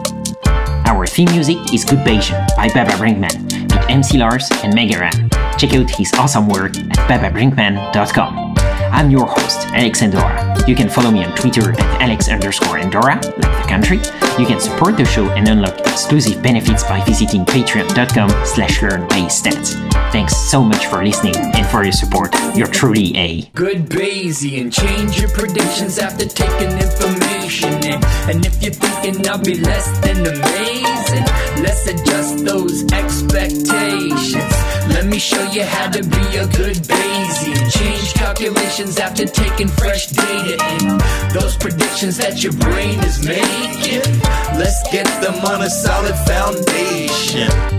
Our theme music is Good Bayesian by Baba Brinkman with MC Lars and Mega Ran. Check out his awesome work at bababrinkman.com. I'm your host, Alex Andorra. You can follow me on Twitter at Alex underscore Andorra, like the country. You can support the show and unlock exclusive benefits by visiting patreon.com slash learnbayesstats. Thanks so much for listening and for your support. You're truly a good Bayesian. Change your predictions after taking information And if you're thinking I'll be less than amazing, let's adjust those expectations. Let me show you how to be a good Bayesian. Change calculations after taking fresh data in. Those predictions that your brain is making, let's get them on a solid foundation.